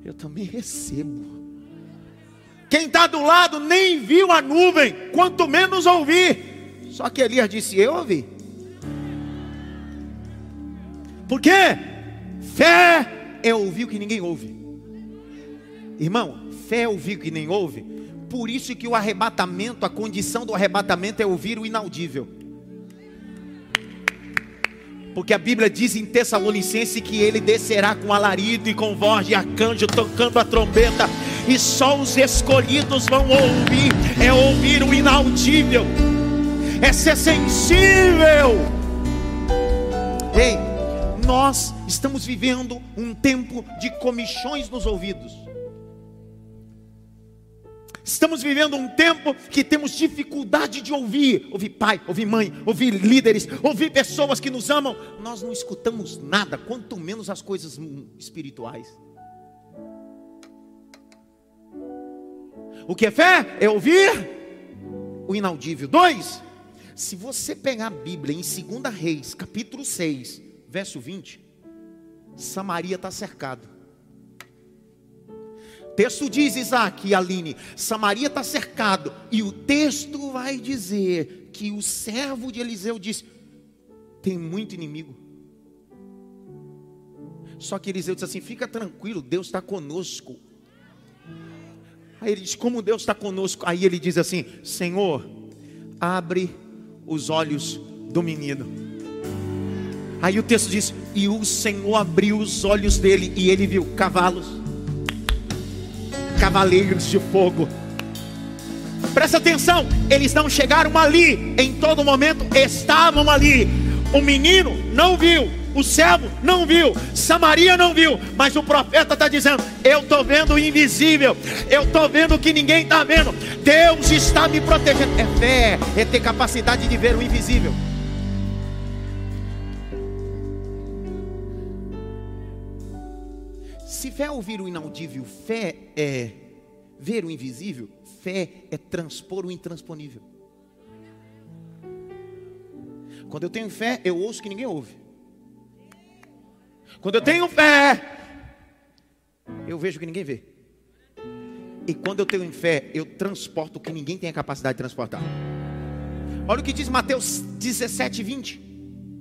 Eu também recebo. Quem está do lado nem viu a nuvem, quanto menos ouvir. Só que Elias disse: Eu ouvi. Por quê? Fé é ouvir o que ninguém ouve. Irmão, fé é ouvir que nem ouve. Por isso que o arrebatamento, a condição do arrebatamento é ouvir o inaudível. Porque a Bíblia diz em Tessalonicense que ele descerá com alarido e com voz de arcanjo, tocando a trombeta, e só os escolhidos vão ouvir. É ouvir o inaudível, é ser sensível. Ei, nós estamos vivendo um tempo de comichões nos ouvidos. Estamos vivendo um tempo que temos dificuldade de ouvir, ouvir pai, ouvir mãe, ouvir líderes, ouvir pessoas que nos amam. Nós não escutamos nada, quanto menos as coisas espirituais. O que é fé? É ouvir o inaudível. Dois, se você pegar a Bíblia em 2 Reis, capítulo 6, verso 20, Samaria está cercado. Texto diz, Isaac e Aline, Samaria está cercado. E o texto vai dizer que o servo de Eliseu disse: tem muito inimigo. Só que Eliseu disse assim: fica tranquilo, Deus está conosco. Aí ele diz: como Deus está conosco? Aí ele diz assim: Senhor, abre os olhos do menino. Aí o texto diz: E o Senhor abriu os olhos dele, e ele viu cavalos, cavaleiros de fogo. Presta atenção, eles não chegaram ali, em todo momento estavam ali. O menino não viu, o servo não viu, Samaria não viu, mas o profeta está dizendo: Eu estou vendo o invisível, eu estou vendo o que ninguém está vendo. Deus está me protegendo. É fé, é ter capacidade de ver o invisível. Fé é ouvir o inaudível, fé é ver o invisível, fé é transpor o intransponível. Quando eu tenho fé, eu ouço que ninguém ouve. Quando eu tenho fé, eu vejo que ninguém vê. E quando eu tenho fé, eu transporto o que ninguém tem a capacidade de transportar. Olha o que diz Mateus 17, 20.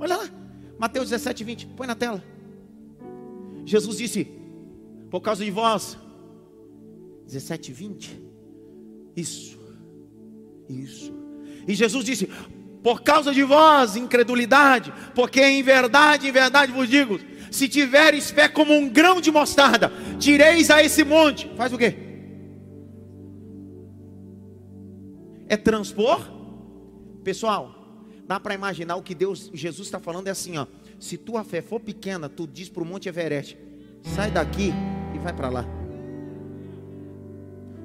Olha lá. Mateus 17, 20. Põe na tela. Jesus disse: Por causa de vós. 17, 20. Isso. Isso. E Jesus disse: Por causa de vós, incredulidade. Porque em verdade, em verdade vos digo: Se tiveres fé como um grão de mostarda, direis a esse monte. Faz o quê? É transpor? Pessoal, dá para imaginar o que Deus, Jesus está falando é assim, ó. Se tua fé for pequena, tu diz para o Monte Everest: sai daqui vai para lá.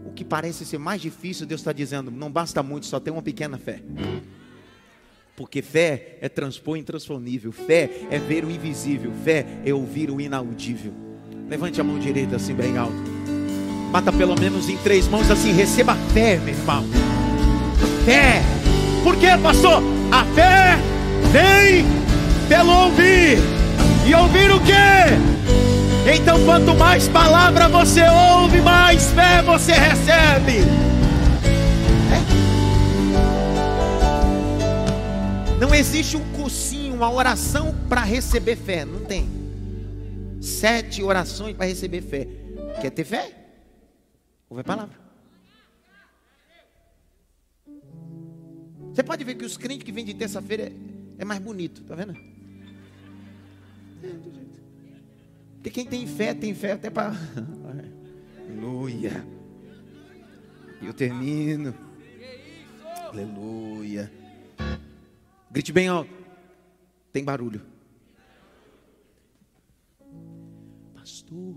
O que parece ser mais difícil, Deus está dizendo: não basta muito, só tem uma pequena fé. Porque fé é transpor intransponível, fé é ver o invisível, fé é ouvir o inaudível. Levante a mão direita assim bem alto. Bata pelo menos em três mãos assim, receba fé, meu irmão. Fé. Por quê, pastor? A fé vem pelo ouvir. E ouvir o quê? Então, quanto mais palavra você ouve, mais fé você recebe. É. Não existe um cursinho, uma oração para receber fé. Não tem. Sete orações para receber fé. Quer ter fé? Ouve a palavra. Você pode ver que os crentes que vêm de terça-feira é, é mais bonito, tá vendo? Porque quem tem fé, tem fé até para. (laughs) Aleluia. E eu termino. Aleluia. Grite bem alto. Tem barulho. Pastor,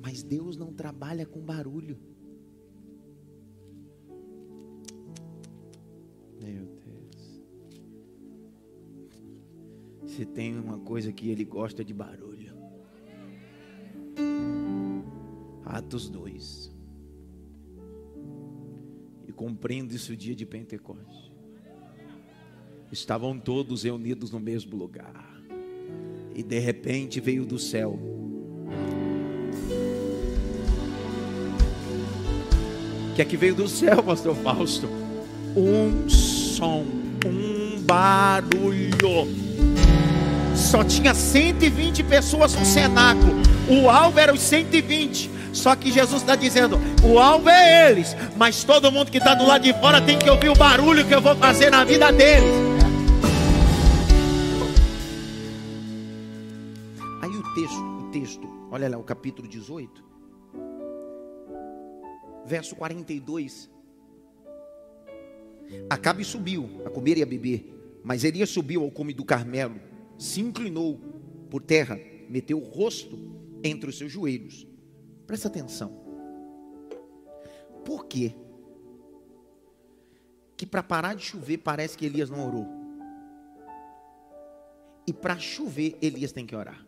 mas Deus não trabalha com barulho. Meu Deus. Se tem uma coisa que ele gosta de barulho. Atos 2. E compreendo isso o dia de Pentecostes. Estavam todos reunidos no mesmo lugar. E de repente veio do céu. Que é que veio do céu, pastor Fausto? Um som, um barulho. Só tinha 120 pessoas no cenáculo. O alvo era os 120. Só que Jesus está dizendo: o alvo é eles, mas todo mundo que está do lado de fora tem que ouvir o barulho que eu vou fazer na vida deles. Olha lá, o capítulo 18, verso 42. Acabe subiu a comer e a beber, mas Elias subiu ao cume do Carmelo, se inclinou por terra, meteu o rosto entre os seus joelhos. Presta atenção. Por quê? Que para parar de chover parece que Elias não orou. E para chover, Elias tem que orar.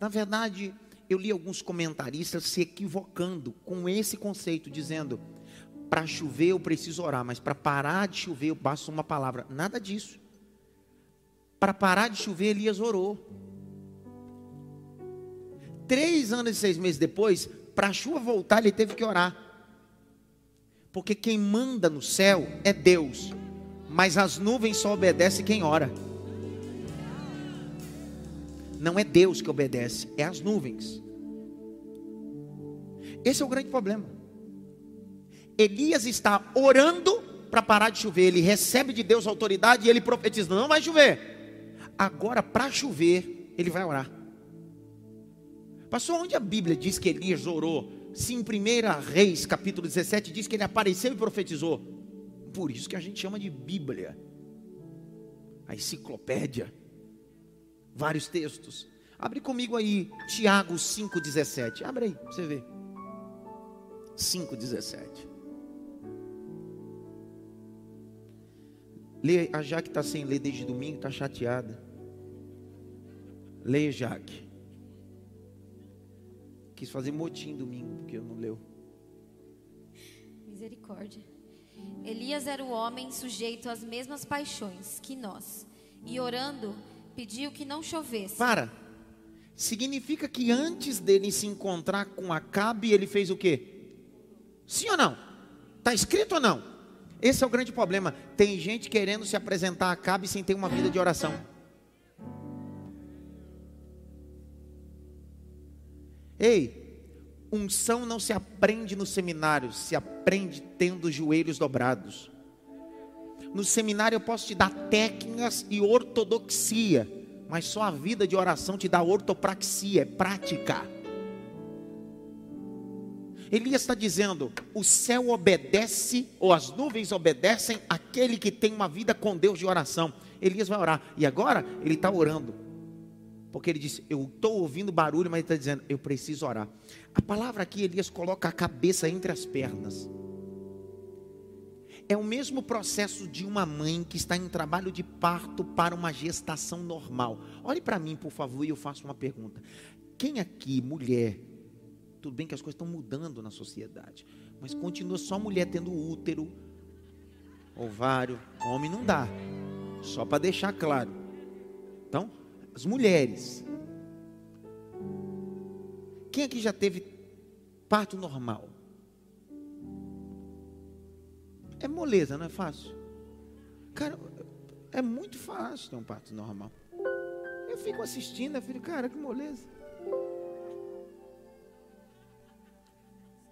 Na verdade, eu li alguns comentaristas se equivocando com esse conceito, dizendo: para chover eu preciso orar, mas para parar de chover eu basto uma palavra. Nada disso. Para parar de chover, Elias orou. Três anos e seis meses depois, para a chuva voltar, ele teve que orar. Porque quem manda no céu é Deus, mas as nuvens só obedecem quem ora. Não é Deus que obedece, é as nuvens. Esse é o grande problema. Elias está orando para parar de chover, ele recebe de Deus autoridade e ele profetiza: não vai chover. Agora, para chover, ele vai orar. Pastor, onde a Bíblia diz que Elias orou? Se em 1 Reis, capítulo 17, diz que ele apareceu e profetizou. Por isso que a gente chama de Bíblia. A enciclopédia. Vários textos. Abre comigo aí, Tiago 5,17. Abre aí, você ver. 5,17. Lê, a Jaque está sem ler desde domingo, está chateada. Leia, Jaque. Quis fazer motim domingo, porque eu não leu. Misericórdia. Elias era o homem sujeito às mesmas paixões que nós. E orando, pediu que não chovesse. Para. Significa que antes dele se encontrar com Acabe, ele fez o quê? Sim ou não? Está escrito ou não? Esse é o grande problema. Tem gente querendo se apresentar a Acabe sem ter uma vida de oração. Ei, unção não se aprende no seminário, se aprende tendo os joelhos dobrados. No seminário eu posso te dar técnicas e ortodoxia, mas só a vida de oração te dá ortopraxia, é prática. Elias está dizendo: o céu obedece, ou as nuvens obedecem, aquele que tem uma vida com Deus de oração. Elias vai orar, e agora ele está orando, porque ele disse: Eu estou ouvindo barulho, mas ele está dizendo: Eu preciso orar. A palavra aqui, Elias coloca a cabeça entre as pernas. É o mesmo processo de uma mãe que está em trabalho de parto para uma gestação normal. Olhe para mim, por favor, e eu faço uma pergunta. Quem aqui, mulher, tudo bem que as coisas estão mudando na sociedade, mas continua só mulher tendo útero, ovário, homem não dá. Só para deixar claro. Então, as mulheres. Quem aqui já teve parto normal? É moleza, não é fácil? Cara, é muito fácil ter um parto normal. Eu fico assistindo, eu fico, cara, que moleza.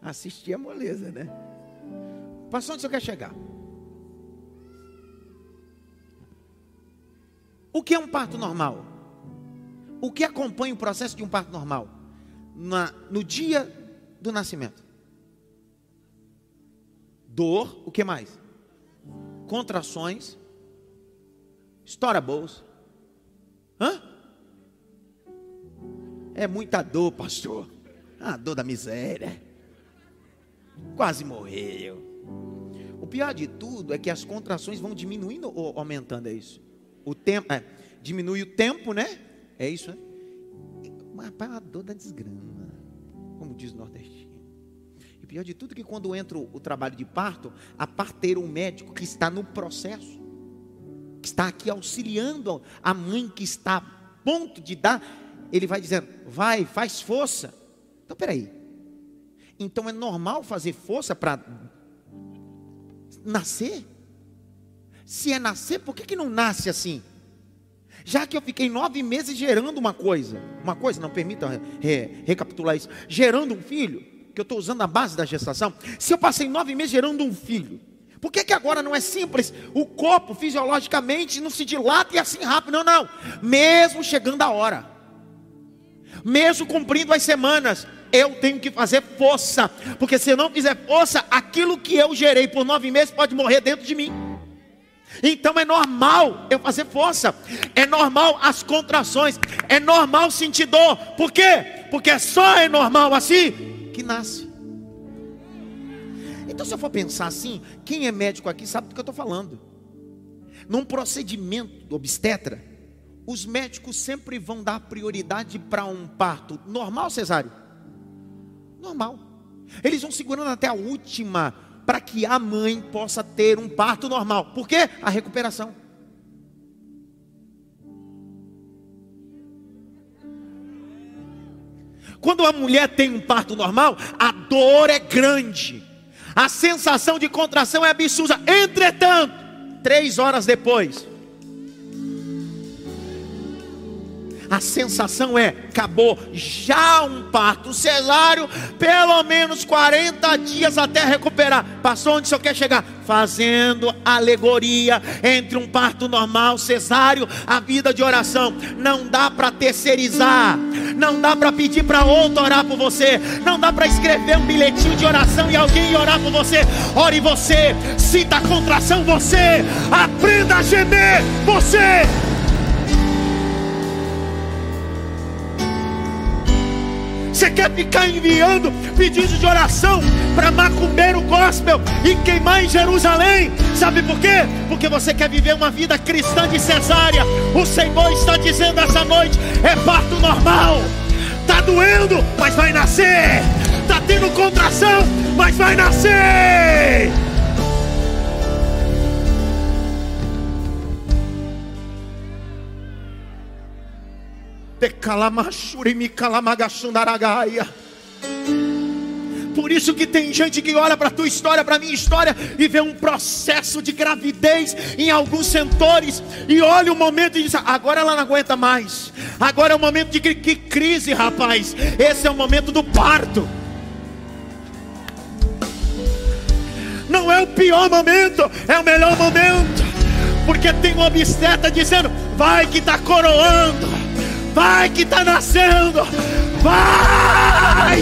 Assistir é moleza, né? Passou onde você quer chegar? O que é um parto normal? O que acompanha o processo de um parto normal? Na, no dia do nascimento. Dor, o que mais? Contrações. Estoura bolsa. Hã? É muita dor, pastor. A dor da miséria. Quase morreu. O pior de tudo é que as contrações vão diminuindo ou aumentando, é isso? O tempo, é, diminui o tempo, né? É isso, né? Mas é uma dor da desgrama, como diz o nordestino. E pior de tudo é que quando entra o, o trabalho de parto, a parteira, o médico que está no processo, que está aqui auxiliando a mãe que está a ponto de dar, ele vai dizendo, vai, faz força. Então, peraí. Então é normal fazer força para nascer? Se é nascer, por que, que não nasce assim? Já que eu fiquei nove meses gerando uma coisa, uma coisa, não permita re, recapitular isso, gerando um filho, que eu estou usando a base da gestação. Se eu passei nove meses gerando um filho, por que, que agora não é simples? O corpo fisiologicamente não se dilata e assim rápido, não, não. Mesmo chegando a hora. Mesmo cumprindo as semanas, eu tenho que fazer força, porque se eu não fizer força, aquilo que eu gerei por nove meses pode morrer dentro de mim. Então é normal eu fazer força, é normal as contrações, é normal sentir dor. Por quê? Porque só é normal assim que nasce. Então, se eu for pensar assim, quem é médico aqui sabe do que eu estou falando. Num procedimento obstetra, os médicos sempre vão dar prioridade para um parto normal, cesáreo? Normal. Eles vão segurando até a última para que a mãe possa ter um parto normal. Por quê? A recuperação. Quando a mulher tem um parto normal, a dor é grande, a sensação de contração é absurda. Entretanto, três horas depois, a sensação é: acabou. Já um parto cesário, pelo menos 40 dias até recuperar. Passou onde o senhor quer chegar? Fazendo alegoria entre um parto normal, cesáreo, a vida de oração. Não dá para terceirizar, não dá para pedir para outro orar por você, não dá para escrever um bilhetinho de oração e alguém orar por você. Ore você, sinta a contração você, aprenda a gemer você. Você quer ficar enviando pedidos de oração para macumbeiro gospel e queimar em Jerusalém? Sabe por quê? Porque você quer viver uma vida cristã de cesárea. O Senhor está dizendo essa noite: é parto normal. Tá doendo, mas vai nascer. Tá tendo contração, mas vai nascer. Por isso que tem gente que olha para a tua história, para a minha história e vê um processo de gravidez em alguns sentores e olha o momento e diz: agora ela não aguenta mais. Agora é o momento de que crise, rapaz. Esse é o momento do parto. Não é o pior momento, é o melhor momento. Porque tem um obstetra dizendo: vai que está coroando. Vai que está nascendo. Vai!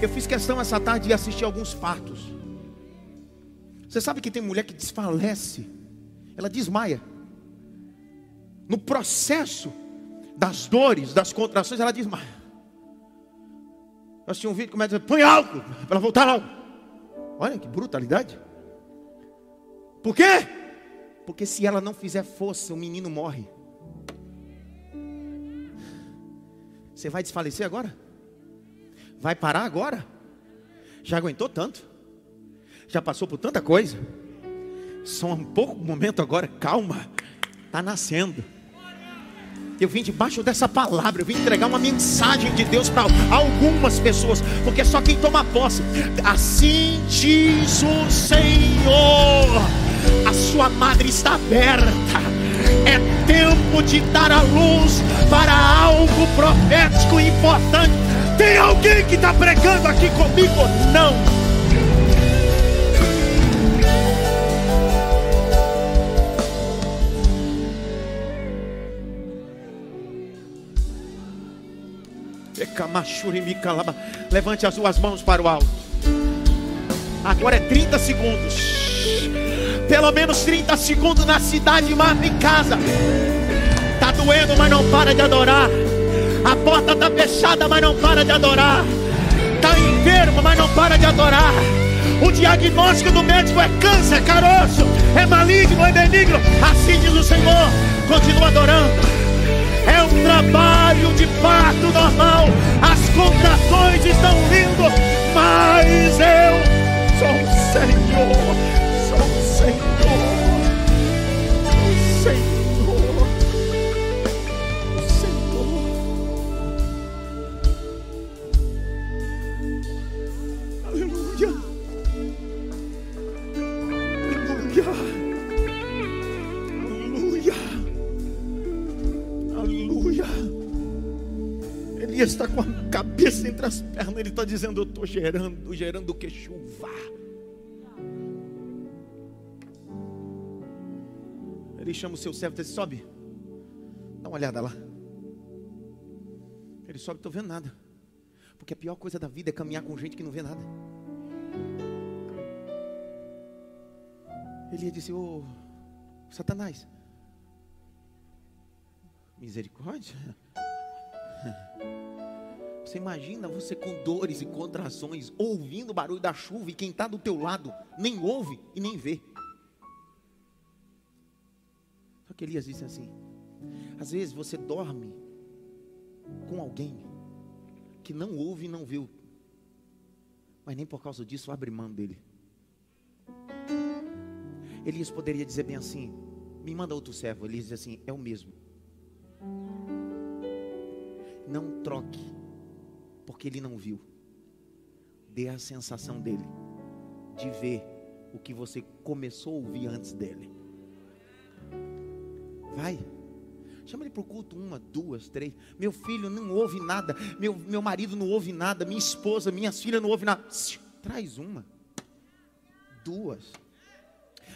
Eu fiz questão essa tarde de assistir alguns partos. Você sabe que tem mulher que desfalece, ela desmaia. No processo das dores, das contrações, ela desmaia. Eu assisti um vídeo que começa a dizer: põe álcool para voltar logo. Olha que brutalidade. Por quê? Porque se ela não fizer força, o menino morre. Você vai desfalecer agora? Vai parar agora? Já aguentou tanto? Já passou por tanta coisa? Só um pouco momento agora, calma. Está nascendo. Eu vim debaixo dessa palavra, eu vim entregar uma mensagem de Deus para algumas pessoas, porque só quem toma posse. Assim diz o Senhor a sua madre está aberta. É tempo de dar a luz para algo profético importante. Tem alguém que está pregando aqui comigo? Não. Levante as suas mãos para o alto. Agora é 30 segundos pelo menos 30 segundos na cidade, mas em casa. Tá doendo, mas não para de adorar. A porta tá fechada, mas não para de adorar. Tá enfermo, mas não para de adorar. O diagnóstico do médico é câncer, caroço, é maligno, é benigno. Assim diz o Senhor. Continua adorando. É um trabalho de parto normal. As contrações estão vindo, mas eu sou o Senhor. Ele está dizendo: Eu estou gerando, gerando o que chuva. Ele chama o seu servo e diz: Sobe, Dá uma olhada lá. Ele sobe, estou vendo nada. Porque a pior coisa da vida é caminhar com gente que não vê nada. Ele disse: Ô Satanás, misericórdia. (laughs) Você imagina você com dores e contrações, ouvindo o barulho da chuva e quem está do teu lado nem ouve e nem vê. Só que Elias disse assim: às vezes você dorme com alguém que não ouve e não viu, mas nem por causa disso abre mão dele. Elias poderia dizer bem assim: me manda outro servo. Elias diz assim: é o mesmo. Não troque, porque ele não viu. Dê a sensação dele de ver o que você começou a ouvir antes dele. Vai. Chama ele para o culto uma, duas, três. Meu filho não ouve nada. Meu, meu marido não ouve nada. Minha esposa, minhas filhas não ouvem nada. Traz uma, duas.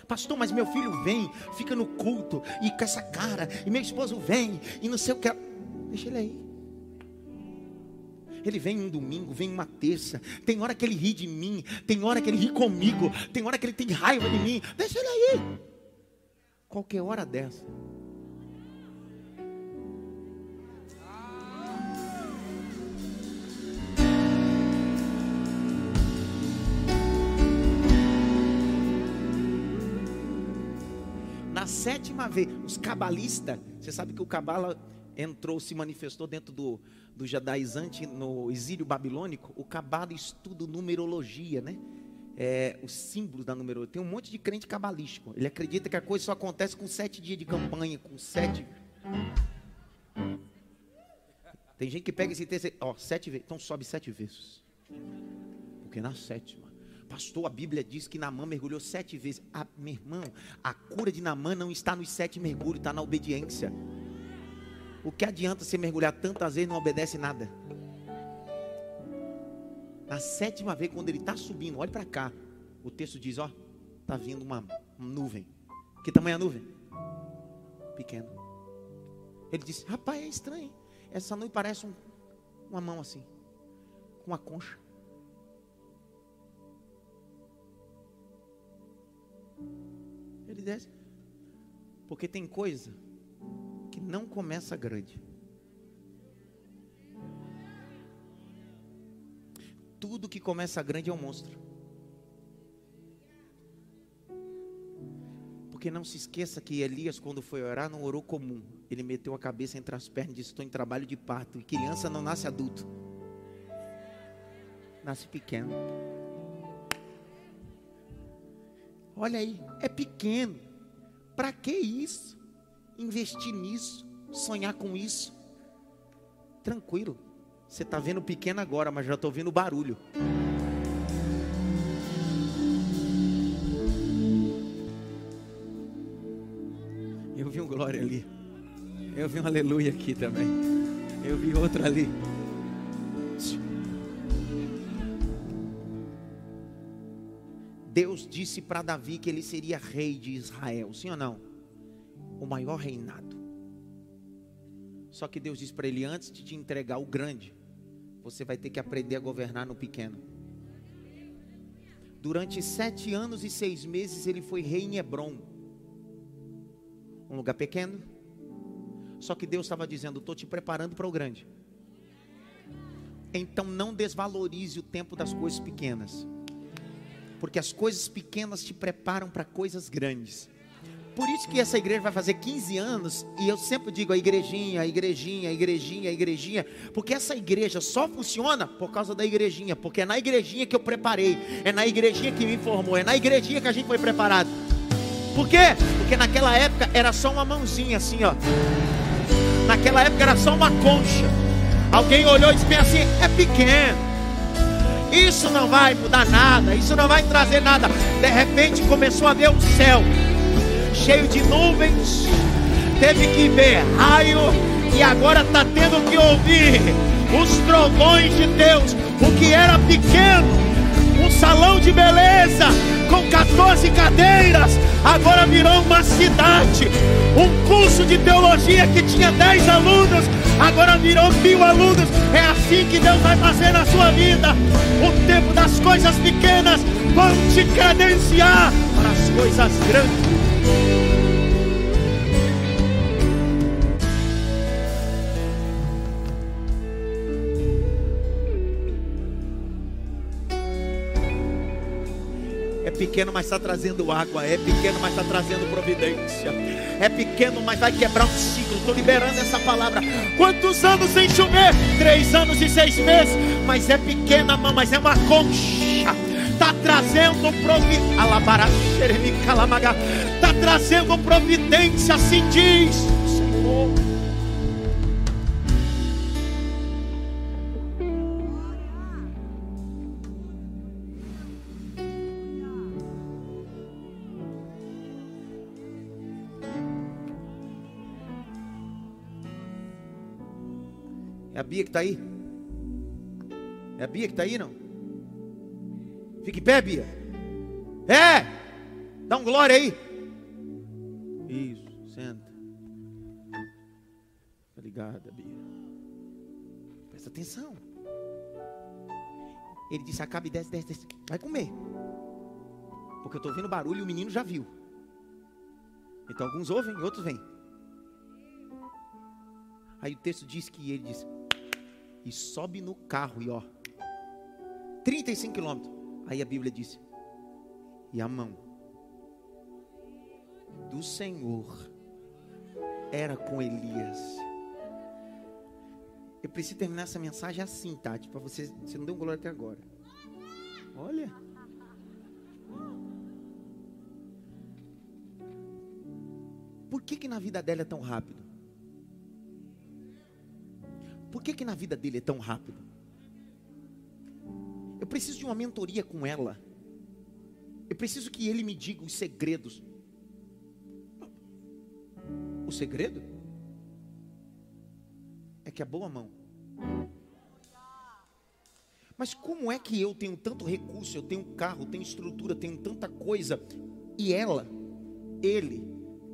Pastor, mas meu filho vem, fica no culto e com essa cara. E meu esposo vem e não sei o que. Deixa ele aí. Ele vem um domingo, vem uma terça. Tem hora que ele ri de mim, tem hora que ele ri comigo, tem hora que ele tem raiva de mim. Deixa ele aí. Qualquer hora dessa. Na sétima vez, os cabalistas, você sabe que o cabala entrou, se manifestou dentro do, do judaizante no exílio babilônico. O cabala estuda numerologia, né? É, os símbolos da numerologia. Tem um monte de crente cabalístico. Ele acredita que a coisa só acontece com sete dias de campanha, com sete. Tem gente que pega esse texto, ó, sete vezes, então sobe sete vezes. Porque na sétima Pastor, a Bíblia diz que Namã mergulhou sete vezes. Ah, meu irmão, a cura de Namã não está nos sete mergulhos, está na obediência. O que adianta você mergulhar tantas vezes e não obedece nada? Na sétima vez, quando ele está subindo, olhe para cá. O texto diz: Ó, está vindo uma, nuvem. Que tamanho é a nuvem? Pequeno. Ele disse: Rapaz, é estranho. Essa nuvem parece um, uma mão assim, com uma concha. Ele desce. Porque tem coisa que não começa grande. Tudo que começa grande é um monstro. Porque não se esqueça que Elias, quando foi orar, não orou comum. Ele meteu a cabeça entre as pernas e disse: Estou em trabalho de parto. E criança não nasce adulto, nasce pequeno. Olha aí, é pequeno. Para que isso? Investir nisso, sonhar com isso. Tranquilo. Você está vendo pequeno agora, mas já estou vendo barulho. Eu vi um glória ali. Eu vi um aleluia aqui também. Eu vi outro ali. Deus disse para Davi que ele seria rei de Israel, sim ou não? O maior reinado. Só que Deus disse para ele: antes de te entregar o grande, você vai ter que aprender a governar no pequeno. Durante sete anos e seis meses ele foi rei em Hebron, um lugar pequeno. Só que Deus estava dizendo: estou te preparando para o grande. Então não desvalorize o tempo das coisas pequenas porque as coisas pequenas te preparam para coisas grandes. Por isso que essa igreja vai fazer 15 anos, e eu sempre digo a igrejinha, a igrejinha, a igrejinha, a igrejinha, porque essa igreja só funciona por causa da igrejinha, porque é na igrejinha que eu preparei, é na igrejinha que me informou, é na igrejinha que a gente foi preparado. Por quê? Porque naquela época era só uma mãozinha assim, ó. Naquela época era só uma concha. Alguém olhou e disse assim: é pequeno. Isso não vai mudar nada, isso não vai trazer nada. De repente começou a ver o céu cheio de nuvens, teve que ver raio e agora está tendo que ouvir os trovões de Deus. O que era pequeno, um salão de beleza com 14 cadeiras, agora virou uma cidade. Um curso de teologia que tinha 10 alunos, agora virou mil alunos. É assim que Deus vai fazer na sua vida. O tempo das coisas pequenas vão te credenciar para as coisas grandes. Pequeno, mas está trazendo água. É pequeno, mas está trazendo providência. É pequeno, mas vai quebrar um ciclo. Estou liberando essa palavra. Quantos anos sem chover? Três anos e seis meses. Mas é pequena, mas é uma concha. Está trazendo providência. Está trazendo providência, assim diz o Senhor. Bia que está aí? É a Bia que está aí, não? Fique em pé, Bia. É! Dá um glória aí. Isso, senta. Obrigada, Bia. Presta atenção. Ele disse: acabe, desce, desce, desce. Vai comer. Porque eu estou ouvindo barulho e o menino já viu. Então alguns ouvem, outros vêm. Aí o texto diz que ele disse: e sobe no carro e ó, 35 quilômetros. Aí a Bíblia disse: e a mão do Senhor era com Elias. Eu preciso terminar essa mensagem assim, Tati, para você, você não deu um glória até agora. Olha. Por que que na vida dela é tão rápido? Por que que na vida dele é tão rápido? Eu preciso de uma mentoria com ela. Eu preciso que ele me diga os segredos. O segredo é que a boa mão. Mas como é que eu tenho tanto recurso, eu tenho carro, tenho estrutura, tenho tanta coisa, e ela, ele,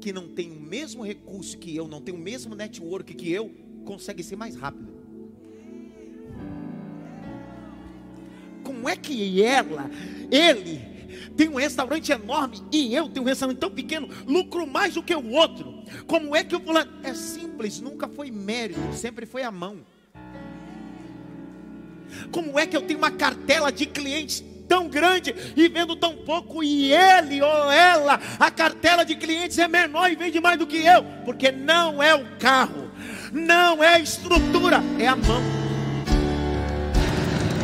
que não tem o mesmo recurso que eu, não tem o mesmo network que eu, consegue ser mais rápido? Como é que ela, ele, tem um restaurante enorme e eu tenho um restaurante tão pequeno, lucro mais do que o outro? Como é que eu vou lá? É simples, nunca foi mérito, sempre foi a mão. Como é que eu tenho uma cartela de clientes tão grande e vendo tão pouco e ele ou ela, a cartela de clientes é menor e vende mais do que eu? Porque não é o carro, não é estrutura, é a mão.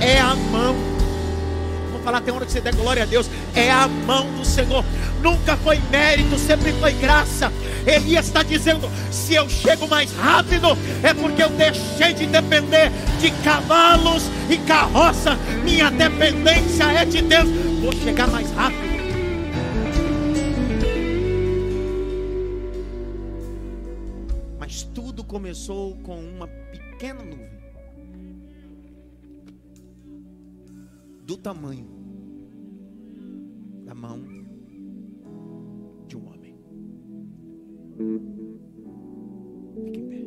É a mão. Vou falar até onde você der glória a Deus. É a mão do Senhor. Nunca foi mérito, sempre foi graça. Elias está dizendo: se eu chego mais rápido, é porque eu deixei de depender de cavalos e carroça. Minha dependência é de Deus. Vou chegar mais rápido. Começou com uma pequena nuvem. Do tamanho da mão de um homem. Fique em pé.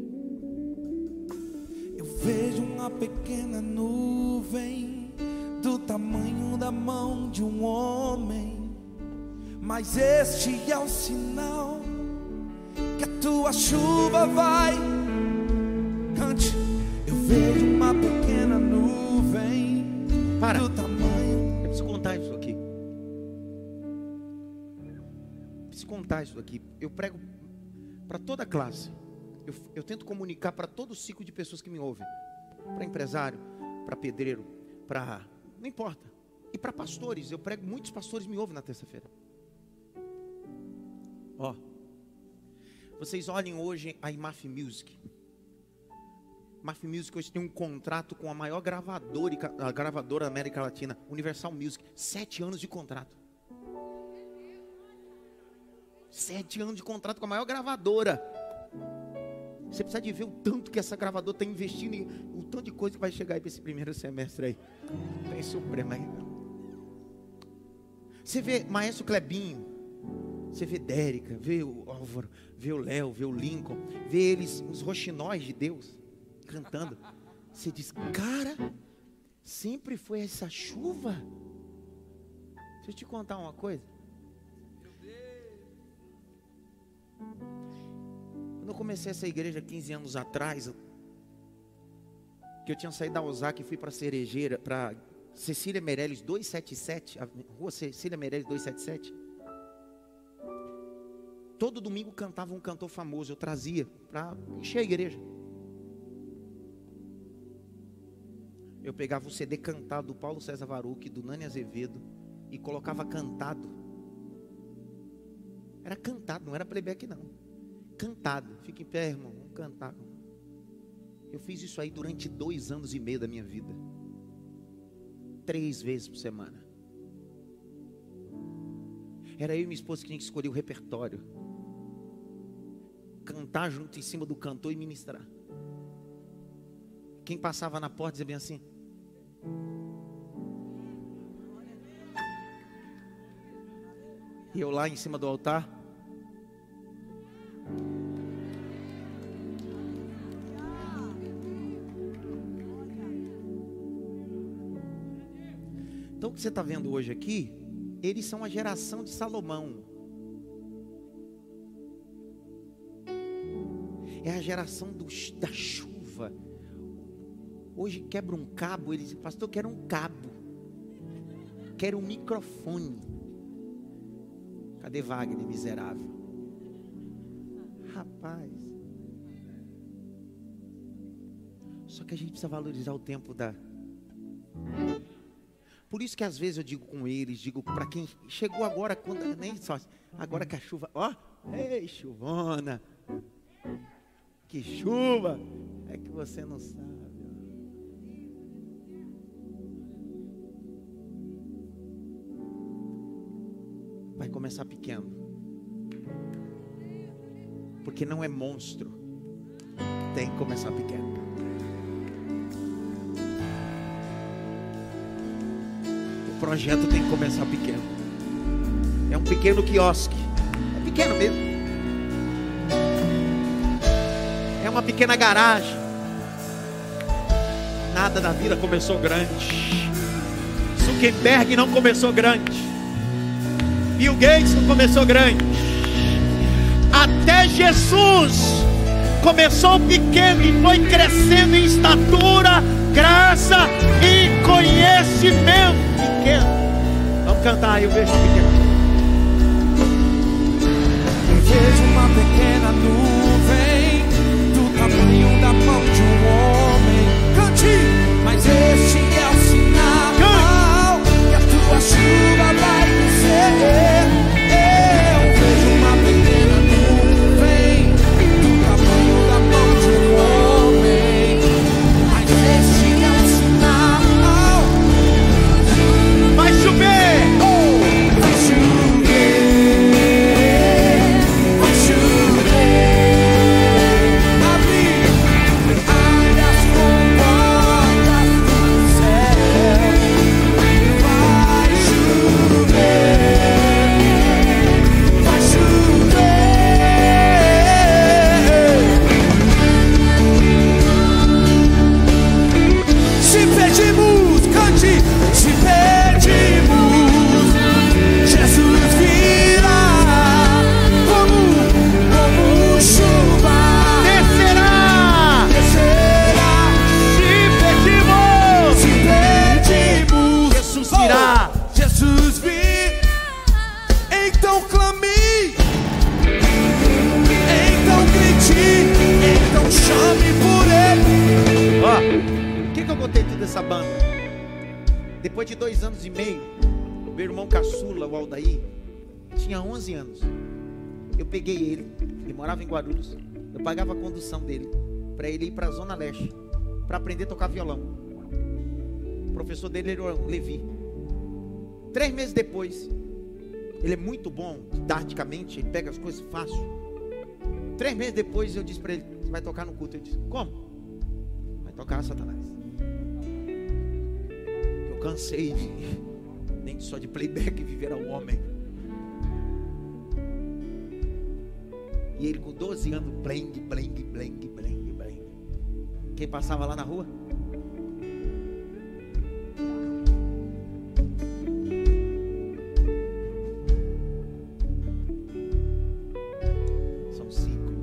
Eu vejo uma pequena nuvem do tamanho da mão de um homem, mas este é o sinal que a tua chuva vai. Cante. Eu vejo uma pequena nuvem Para. do tamanho. Eu preciso contar isso aqui. Preciso contar isso aqui. Eu prego para toda a classe. Eu, eu tento comunicar para todo o ciclo de pessoas que me ouvem. Para empresário, para pedreiro, para. Não importa. E para pastores. Eu prego, muitos pastores me ouvem na terça-feira. Ó. Vocês olhem hoje a IMAF Music. IMAF Music hoje tem um contrato com a maior gravadora, a gravadora da América Latina, Universal Music. Sete anos de contrato. Sete anos de contrato com a maior gravadora. Você precisa de ver o tanto que essa gravadora está investindo e o tanto de coisa que vai chegar aí para esse primeiro semestre aí. Tem suprema aí. Você vê Maestro Clebinho, você vê Dérica, vê o Álvaro, vê o Léo, vê o Lincoln, vê eles, os roxinóis de Deus, cantando. Você diz, cara, sempre foi essa chuva? Deixa eu te contar uma coisa. Quando eu comecei essa igreja 15 anos atrás, que eu tinha saído da Osaka e fui para Cerejeira, para Cecília Meirelles 277, a rua Cecília Meirelles 277. Todo domingo cantava um cantor famoso, eu trazia para encher a igreja. Eu pegava o CD cantado do Paulo César Varuc, do Nani Azevedo, e colocava cantado. Era cantado, não era playback não. Cantado. Fica em pé, irmão, vamos cantar. Eu fiz isso aí durante dois anos e meio da minha vida. Três vezes por semana. Era eu e minha esposa que tinha que escolher o repertório. Cantar junto em cima do cantor e ministrar. Quem passava na porta dizia bem assim: E eu lá em cima do altar. Então o que você está vendo hoje aqui, eles são a geração de Salomão. É a geração da chuva. Hoje quebra um cabo, eles dizem, pastor, quero um cabo. Quero um microfone. Cadê Wagner, miserável? Rapaz. Só que a gente precisa valorizar o tempo da. Por isso que às vezes eu digo com eles, digo para quem chegou agora, quando nem só, agora que a chuva, ó, ei chuvona, que chuva, é que você não sabe. Vai começar pequeno, porque não é monstro, tem que começar pequeno. O projeto tem que começar pequeno. É um pequeno quiosque. É pequeno mesmo. Uma pequena garagem. Nada na vida começou grande. Zuckerberg não começou grande. Bill Gates não começou grande. Até Jesus começou pequeno e foi crescendo em estatura, graça e conhecimento. Pequeno. Vamos cantar, eu vejo pequeno. Eu vejo uma pequena nuvem Zona Leste para aprender a tocar violão. O professor dele era o Levi. Três meses depois, ele é muito bom didaticamente, ele pega as coisas fácil. Três meses depois eu disse para ele: vai tocar no culto? Ele disse: Como? Vai tocar Satanás. Eu cansei de (laughs) Nem só de playback viverá o homem. E ele com 12 anos, bling, bling, bling. Quem passava lá na rua? São ciclos.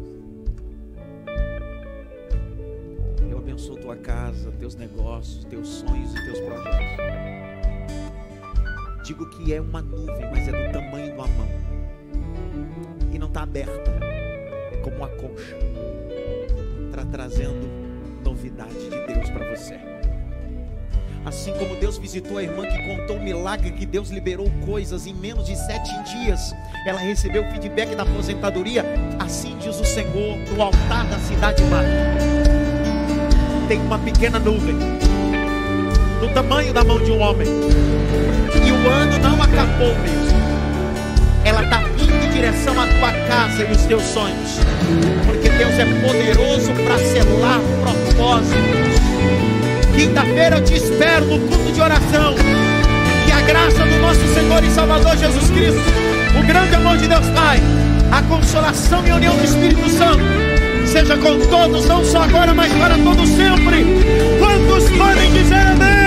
Eu abençoo tua casa, teus negócios, teus sonhos e teus projetos. Digo que é uma nuvem, mas é do tamanho de uma mão. E não está aberta. É como uma concha. Está trazendo Você. Assim como Deus visitou a irmã que contou um milagre que Deus liberou coisas em menos de sete dias, ela recebeu o feedback da aposentadoria. Assim diz o Senhor no altar da cidade mata. Tem uma pequena nuvem do tamanho da mão de um homem. E o ano não acabou mesmo. Ela está vindo em direção à tua casa e os teus sonhos. Porque Deus é poderoso para selar propósitos. Quinta-feira eu te espero no culto de oração. E a graça do nosso Senhor e Salvador Jesus Cristo, o grande amor de Deus Pai, a consolação e a união do Espírito Santo, seja com todos, não só agora, mas para todos sempre. Quantos podem dizer amém?